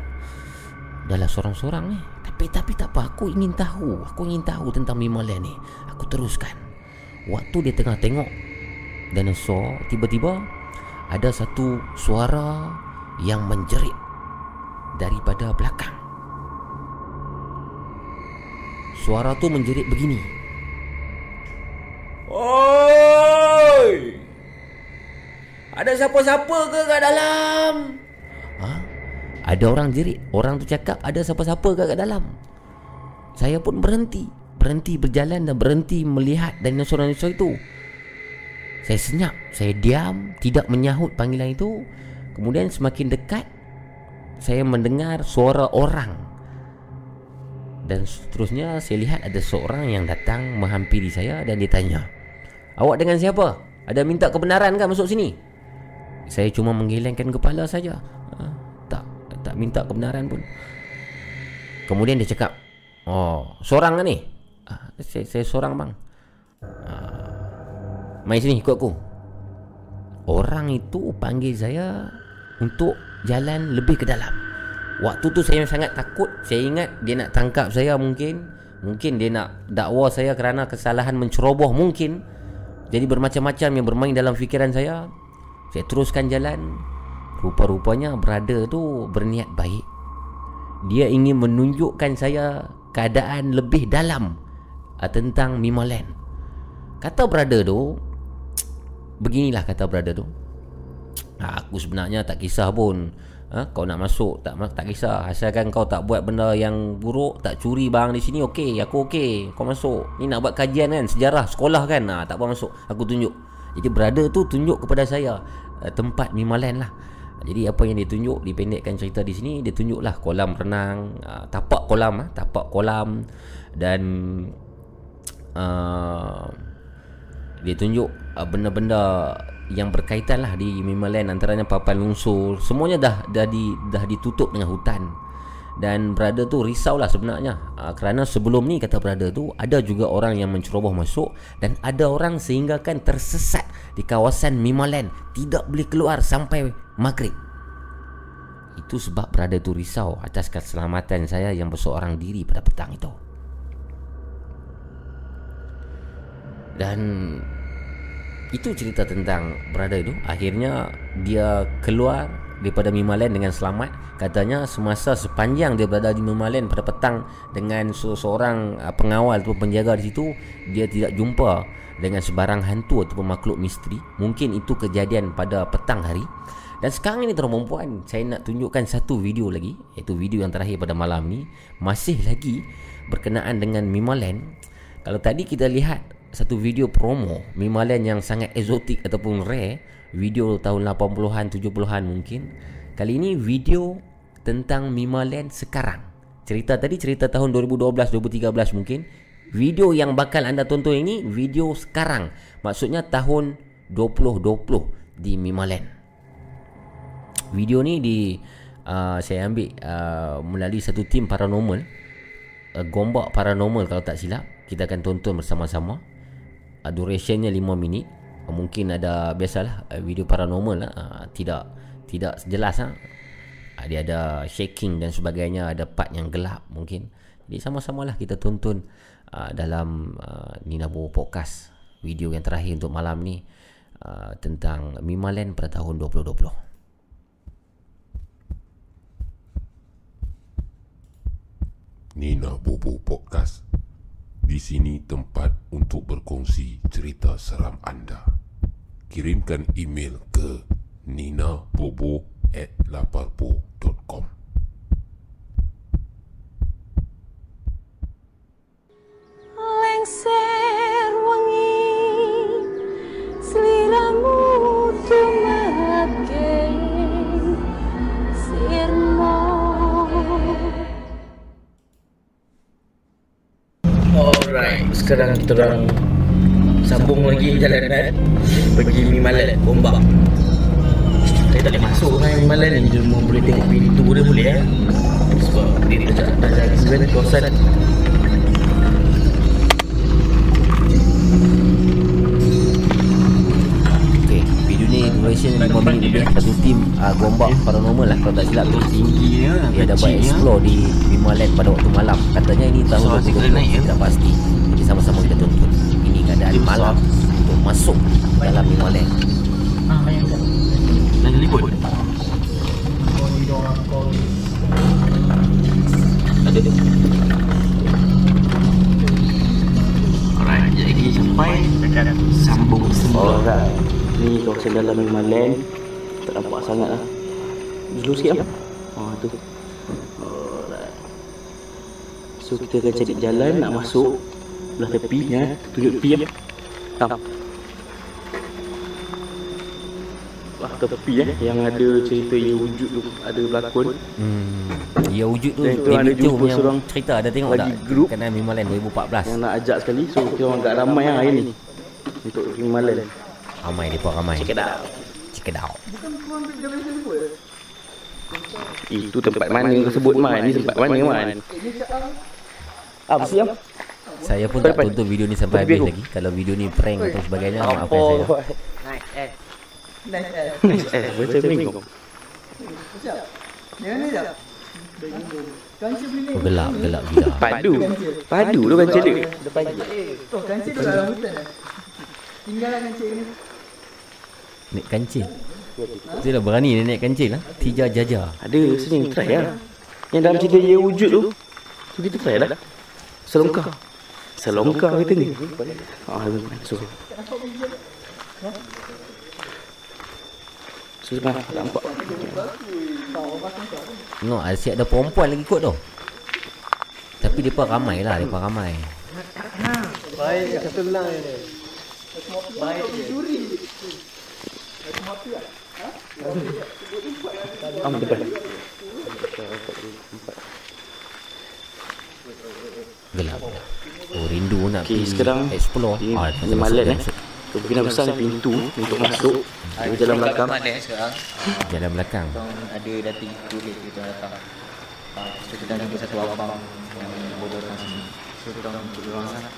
Dahlah seorang-seorang ni. Tapi tapi tak apa Aku ingin tahu. Aku ingin tahu tentang Mimalan ni. Aku teruskan. Waktu dia tengah tengok Dinosaur Tiba-tiba Ada satu suara Yang menjerit Daripada belakang. Suara tu menjerit begini. Oi! Ada siapa-siapa ke kat dalam? Ha? Ada orang jerit Orang tu cakap ada siapa-siapa kat dalam Saya pun berhenti Berhenti berjalan dan berhenti melihat dinosaur-dinosaur itu Saya senyap Saya diam Tidak menyahut panggilan itu Kemudian semakin dekat Saya mendengar suara orang Dan seterusnya saya lihat ada seorang yang datang menghampiri saya Dan dia tanya Awak dengan siapa? Ada minta kebenaran kan masuk sini? Saya cuma menggelengkan kepala saja tak minta kebenaran pun. Kemudian dia cakap Oh Seorang kan ni. Ah, saya, saya seorang bang. Ah, Mai sini ikut aku. Orang itu panggil saya Untuk jalan lebih ke dalam. Waktu tu saya sangat takut. Saya ingat dia nak tangkap saya mungkin. Mungkin dia nak dakwa saya kerana kesalahan menceroboh mungkin. Jadi bermacam-macam yang bermain dalam fikiran saya. Saya teruskan jalan Rupa-rupanya brother tu berniat baik. Dia ingin menunjukkan saya keadaan lebih dalam uh, Tentang Mimaland Kata brother tu [tsk] Beginilah kata brother tu. Aku sebenarnya tak kisah pun. Ha, Kau nak masuk tak tak kisah. Asalkan kau tak buat benda yang buruk Tak curi barang di sini okey. Aku okey Kau masuk. Ni nak buat kajian kan Sejarah sekolah kan? Ha, Tak apa masuk. Aku tunjuk. Jadi brother tu tunjuk kepada saya uh, Tempat Mimaland lah jadi apa yang dia tunjuk dipendekkan cerita di sini dia tunjuklah kolam renang, uh, tapak kolam uh, tapak kolam dan uh, dia tunjuk uh, benda-benda yang berkaitan lah di Mimaland antaranya papan lungsur. Semuanya dah dah di dah ditutup dengan hutan. Dan brother tu risau lah sebenarnya. Uh, kerana sebelum ni kata brother tu ada juga orang yang menceroboh masuk dan ada orang sehingga kan tersesat di kawasan Mimaland tidak boleh keluar sampai maghrib. Itu sebab berada tu risau Atas keselamatan saya Yang berseorang diri pada petang itu. Dan Itu cerita tentang berada itu Akhirnya Dia keluar Daripada Mimalen dengan selamat. Katanya semasa sepanjang dia berada di Mimalen pada petang Dengan seorang uh, pengawal atau penjaga di situ Dia tidak jumpa dengan sebarang hantu ataupun makhluk misteri. Mungkin itu kejadian pada petang hari Dan sekarang ini tuan perempuan Saya nak tunjukkan satu video lagi. Iaitu video yang terakhir pada malam ni. Masih lagi berkenaan dengan Mimalen. Kalau tadi kita lihat satu video promo Mimalen yang sangat eksotik ataupun rare Video tahun 80-an, 70-an mungkin. Kali ini video tentang Mimalen sekarang. Cerita tadi cerita tahun 2012-2013 mungkin. Video yang bakal anda tonton ini video sekarang. Maksudnya tahun 2020 di Mimalen. Video ni di uh, saya ambil uh, melalui satu tim paranormal. Uh, gombak paranormal kalau tak silap. Kita akan tonton bersama-sama. Uh, durationnya 5 minit. Uh, mungkin ada biasalah uh, video paranormal lah. Uh, tidak tidak jelas ah. Uh, dia ada shaking dan sebagainya, ada part yang gelap mungkin. Jadi sama-samalah kita tonton uh, dalam uh, Nina Bo Podcast video yang terakhir untuk malam ni uh, tentang Mimalen pada tahun 2020. Nina Bobo Podcast. Di sini tempat untuk berkongsi cerita seram anda. Kirimkan email ke ninabobo at laparpo.com lengser wangi seliramu tumageng Alright, sekarang kita orang sambung lagi perjalanan pergi Mimalan, Gombak. Saya tak boleh masuk kan Mimalan ni, cuma boleh tengok pintu dia boleh ya. Sebab dia dah dah sebenarnya kawasan ni duration 5 minit lebih satu tim uh, gombak paranormal lah kalau tak silap tu tinggi ya. dia ada buat explore di Mimalen pada waktu malam katanya ini tahun So, asyik 2020 kena naik, ya? tidak pasti jadi sama-sama kita tonton ini keadaan Dia malam untuk masuk dalam Mimalen Ah, yang liput. Ada. Alright, jadi kita sampai sambung semula. Alright. Ni kawasan dalam Himalan. Tak nampak sangat lah. Dulu sikit lah. Ah, tu. Alright. So kita akan cari jalan nak masuk belah tepi ya. Tunjuk tepi ya. Tam. Belah tepi ya yang ada cerita ya wujud tu ada berlakon. hmm. ya wujud tu Dan ada jumpa seorang cerita ada tengok tak group kenal Mimalen 2014 yang nak ajak sekali so kita orang agak ramai lah hari ni untuk Himalan. Ramai depa ramai. Check it out. check it out. Itu tempat mana kau sebut man? Ni tempat mana man? Apa? Sih yang? saya pun tak tonton video ni sampai habis lagi. Kalau video ni prank atau sebagainya maafkan saya [laughs] Eh, macam ni kau. oh, gelap gelap gila. Padu. Padu tu kan dia. Depan je. naik kancil dia dah berani dia naik kancil lah Tija Jaja Ada sini try lah. Yang dalam cerita dia wujud tu. Tu kita try lah. Selongkar. Selongkar kita ni. Ah, so. So, sebenarnya tak nampak. Tengok asyik ada perempuan lagi kot tu Tapi mereka ramai lah Mereka ramai Ah, depan. Gelap Oh rindu nak Okey, pergi sekarang explore Ini Ah, ni malam eh. Kemungkinan besar ni pintu untuk masuk dari jalan belakang. sekarang Jalan belakang ada dating kulit kita datang Ah, so kita jumpa satu abang yang bodoh kat sini so kita orang duduk orang sana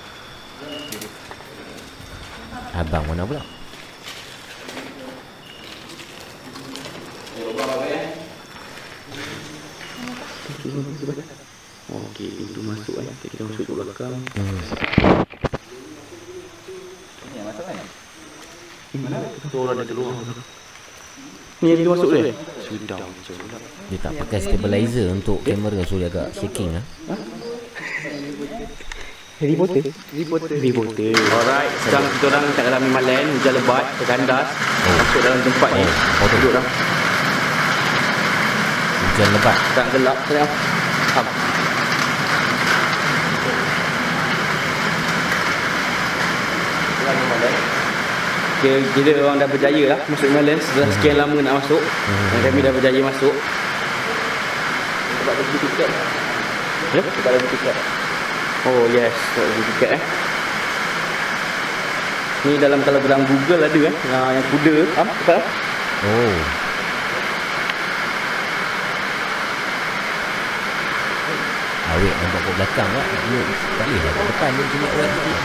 Abang mana pula Okey, pintu masuk eh. Kita masuk ke belakang. Hmm. Ni yang masuk kan? Tu orang dah keluar. Ni yang kita masuk dia? Sudah macam. Dia tak pakai stabilizer untuk kamera so dia agak shaking lah. Harry Potter? Harry Potter. Harry Potter. Alright, sekarang kita orang kat dalam Memang Land, hujan lebat, tergandas. Masuk dalam tempat ni. Oh, betul. Duduk dah. Hujan lebat. Tak gelap Memang Land. Kira, kira orang dah berjaya lah masuk Memang Land setelah sekian lama nak masuk. Dan kami dah berjaya masuk. Sebab ada beli tiket. Ya? Sebab ada beli tiket. Oh yes, ada beli tiket eh. Ni dalam kalau dalam Google ada eh. Yang, yang kuda. Ha? Betul? Oh. Awet nampak kat belakang tak? Dia tak boleh lah kat depan dia cuma awet sikit.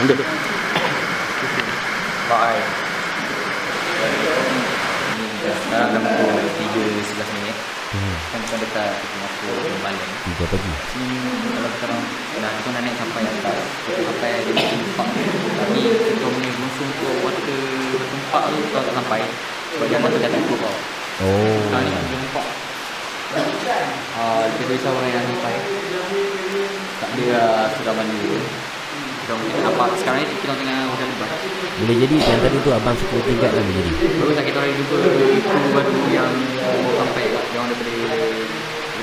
Ambil. Bye. Sekarang dah pukul 3.11 minit. Hmm. Kan kita dekat kita masuk malam. Tiga pagi. Sini kalau kita orang dah kita nak naik sampai atas kita sampai di tempat tapi kita punya musuh tu water tempat tu kalau tak sampai sebab dia dah tak cukup tau Oh. sekarang ni kita nampak Ah, kita risau orang yang sampai tak ada sudah mana kita kita nampak sekarang ni kita tengah hujan lebat Boleh jadi yang tadi tu abang 10 tingkat kan boleh jadi. baru tak kita orang jumpa itu baru yang sampai yang daripada dari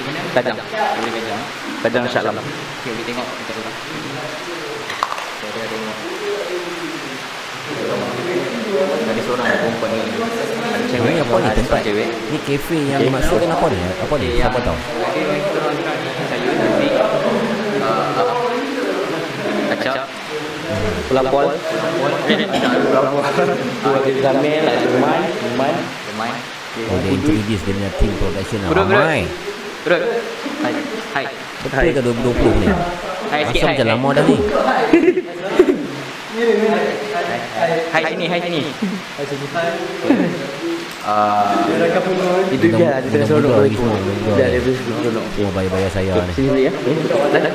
mana? Kadang. Dari Kajang. Kadang Syah Alam. Okay, boleh tengok kita orang. Saya tengah tengok. Ada seorang perempuan ni. Ada Ni cewek. apa ni Ada tempat? cewek. Ni kafe yang Okay. masuk kan apa ni? Apa ni? Siapa tahu? Ada yang kita orang Pelapol. Pelapol. Ada Zamel, ada Iman. Iman. Lemai Oh, dia introduce dia punya team production lah. Bro, bro. Ramai. Hai Hai Betul ke 2020 ni? Hai Masa hai macam lama dah ni. Hai sini Hai sini Ah, Itu Mudah- dia ada tengah mudah-mudah seronok lagi semua, mudah-mudah. Dia ada seronok. Oh, bayar-bayar saya ni. Sini beli ya. Eh, dah.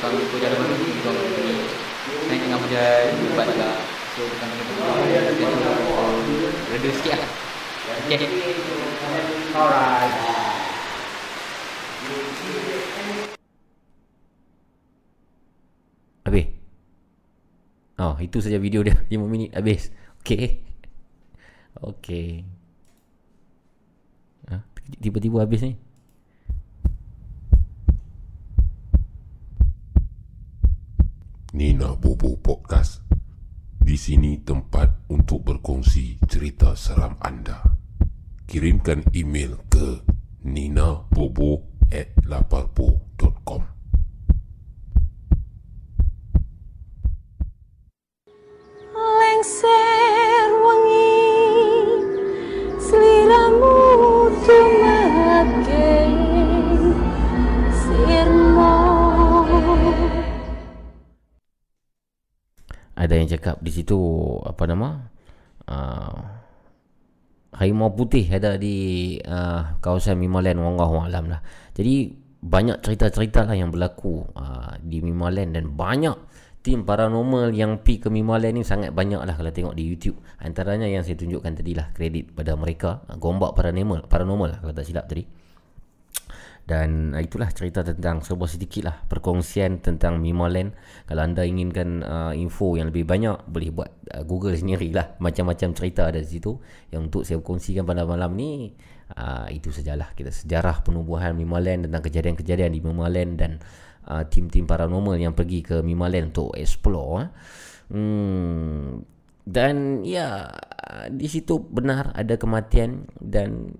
Kalau tukang hujan lebat tu Kita orang pergi Naik tengah hujan Lebat agak So tukang kena pergi Dia tu Reda sikit lah Okay Habis. Oh, itu saja video dia. [laughs] 5 minit habis. Okey. Okey. Ha, tiba-tiba habis ni. Nina Bobo Podcast. Di sini tempat untuk berkongsi cerita seram anda. Kirimkan email ke ninabobo at laparpo.com lengser wengi sliramu Ada yang cakap di situ apa nama? Uh, harimau putih ada di uh, kawasan Mimaland wallahu alam lah. Jadi banyak cerita-cerita lah yang berlaku uh, di Mimaland dan banyak tim paranormal yang pi ke Mimaland ni sangat banyak lah kalau tengok di YouTube. Antaranya yang saya tunjukkan tadi lah kredit pada mereka uh, Gombak Paranormal, paranormal lah kalau tak silap tadi. Dan uh, itulah cerita tentang sebuah sedikit lah perkongsian tentang Mimoland. Kalau anda inginkan uh, info yang lebih banyak, boleh buat uh, Google sendiri lah. Macam-macam cerita ada di situ. Yang untuk saya kongsikan pada malam ni, uh, itu sajalah kita sejarah penubuhan Mimoland tentang kejadian-kejadian di Mimoland dan uh, tim-tim paranormal yang pergi ke Mimoland untuk explore. Eh. Hmm, dan ya, di situ benar ada kematian dan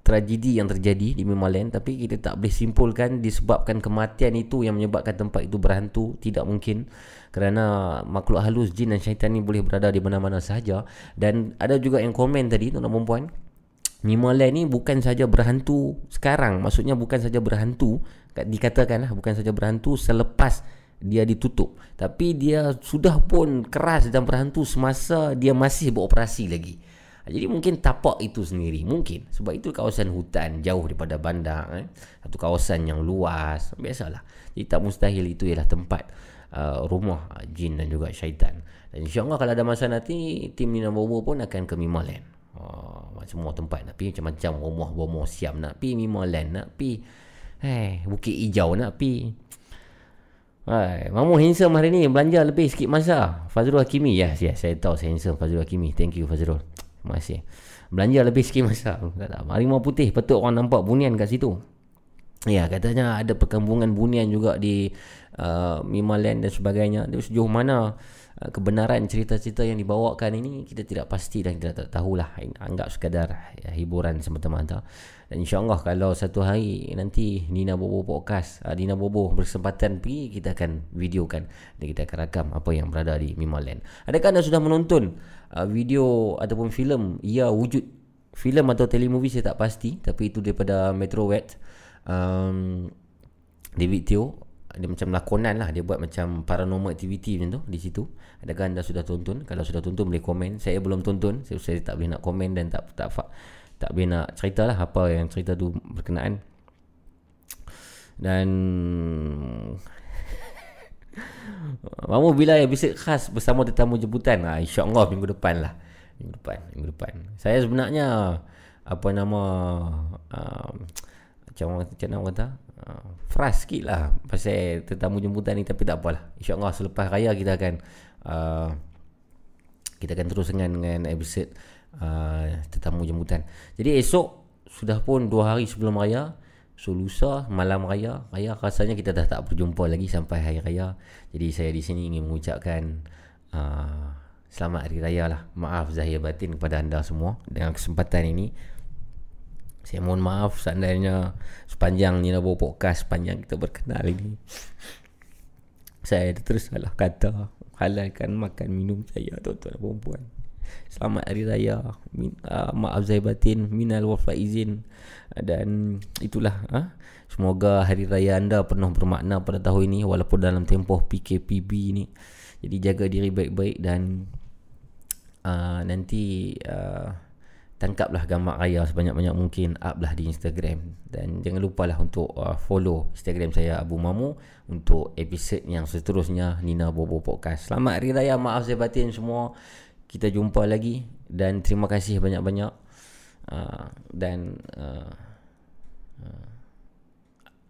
tragedi yang terjadi di Mimaland tapi kita tak boleh simpulkan disebabkan kematian itu yang menyebabkan tempat itu berhantu. Tidak mungkin. Kerana makhluk halus jin dan syaitan ni boleh berada di mana-mana sahaja. Dan ada juga yang komen tadi tuan-tuan dan puan Mimaland ni bukan saja berhantu sekarang. Maksudnya bukan saja berhantu kat- dikatakan lah bukan saja berhantu selepas dia ditutup. Tapi dia sudah pun keras dan berhantu semasa dia masih beroperasi lagi jadi mungkin tapak itu sendiri mungkin sebab itu kawasan hutan jauh daripada bandar eh? satu kawasan yang luas biasalah jadi tak mustahil itu ialah tempat uh, rumah jin dan juga syaitan dan insyaAllah kalau ada masa nanti tim Nina Bobo pun akan ke Mimaland uh, semua tempat nak pergi macam-macam rumah bomo siam nak pergi Mimaland nak pergi eh, Bukit Hijau nak pergi Hai, Mamu handsome hari ni belanja lebih sikit masa. Fazrul Hakimi. Yes, yes, saya tahu saya handsome Fazrul Hakimi. Thank you Fazrul. Kasih. Belanja lebih sikit masa. [laughs] Kata, harimau putih patut orang nampak bunian kat situ. Ya, katanya ada perkembangan bunian juga di uh, Mimaland dan sebagainya. Dia sejauh mana uh, kebenaran cerita-cerita yang dibawakan ini kita tidak pasti dan kita tak tahulah. Anggap sekadar ya, hiburan semata-mata. Dan insyaAllah kalau satu hari nanti Nina Bobo podcast uh, Nina Bobo bersempatan pergi Kita akan videokan Dan kita akan rakam apa yang berada di Mimaland Adakah anda sudah menonton uh, video ataupun filem Ya wujud. Filem atau telemovie saya tak pasti Tapi itu daripada Metro Wet. Um, David Teo dia macam lakonan lah. Dia buat macam paranormal activity macam tu Di situ. Adakah anda sudah tonton? Kalau sudah tonton boleh komen. Saya belum tonton Saya, saya tak boleh nak komen Dan tak tak tak tak boleh nak cerita lah apa yang cerita tu berkenaan. Dan Mamu bila episod khas bersama tetamu jemputan. Ha, InsyaAllah minggu depan lah. Minggu depan Minggu depan. Saya sebenarnya Apa nama uh, Macam orang macam nama kata? Uh, Fras sikit lah Pasal tetamu jemputan ni Tapi tak apalah. InsyaAllah selepas raya kita akan uh, Kita akan terus dengan, dengan episod uh, tetamu jemputan. Jadi esok sudah pun dua hari sebelum raya, so lusa malam raya, raya rasanya kita dah tak berjumpa lagi sampai hari raya. Jadi saya di sini ingin mengucapkan uh, selamat hari raya lah. Maaf zahir batin kepada anda semua dengan kesempatan ini. Saya mohon maaf seandainya sepanjang ni nak podcast sepanjang kita berkenal ini. Saya terus salah kata halalkan makan minum saya tuan-tuan dan puan Selamat Hari Raya Min, uh, Maaf Zahir Batin Minal Wafa Izin Dan itulah uh, Semoga Hari Raya anda penuh bermakna pada tahun ini Walaupun dalam tempoh PKPB ini Jadi jaga diri baik-baik dan uh, Nanti uh, Tangkaplah gambar raya sebanyak-banyak mungkin Uplah di Instagram. Dan jangan lupalah untuk uh, follow Instagram saya Abu Mamu Untuk episod yang seterusnya Nina Bobo Podcast. Selamat Hari Raya Maaf Zahir Batin semua kita jumpa lagi dan terima kasih banyak-banyak uh, dan uh, uh,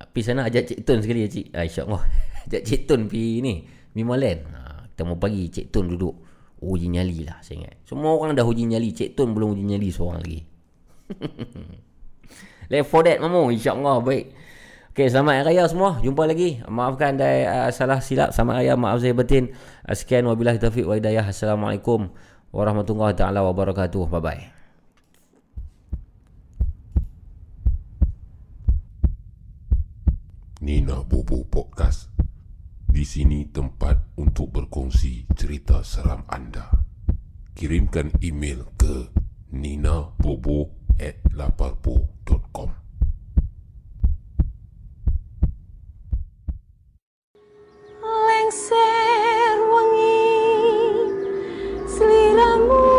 pergi sana ajak Cik Tun sekali ya Cik uh, InsyaAllah [laughs] ajak Cik Tun pergi ni Mimaland uh, kita mau pagi Cik Tun duduk uji nyali lah saya ingat semua orang dah uji nyali Cik Tun belum uji nyali seorang lagi [laughs] Left for that mamu InsyaAllah baik Okay, selamat Hari Raya semua. Jumpa lagi. Maafkan ada uh, salah silap. Selamat Raya. Maaf saya batin. Uh, sekian. Wabillahi taufiq wa hidayah. Assalamualaikum warahmatullahi taala wabarakatuh. Bye bye. Nina Bobo Podcast. Di sini tempat untuk berkongsi cerita seram anda. Kirimkan email ke ninabobo at laparpo.com lengser 什么？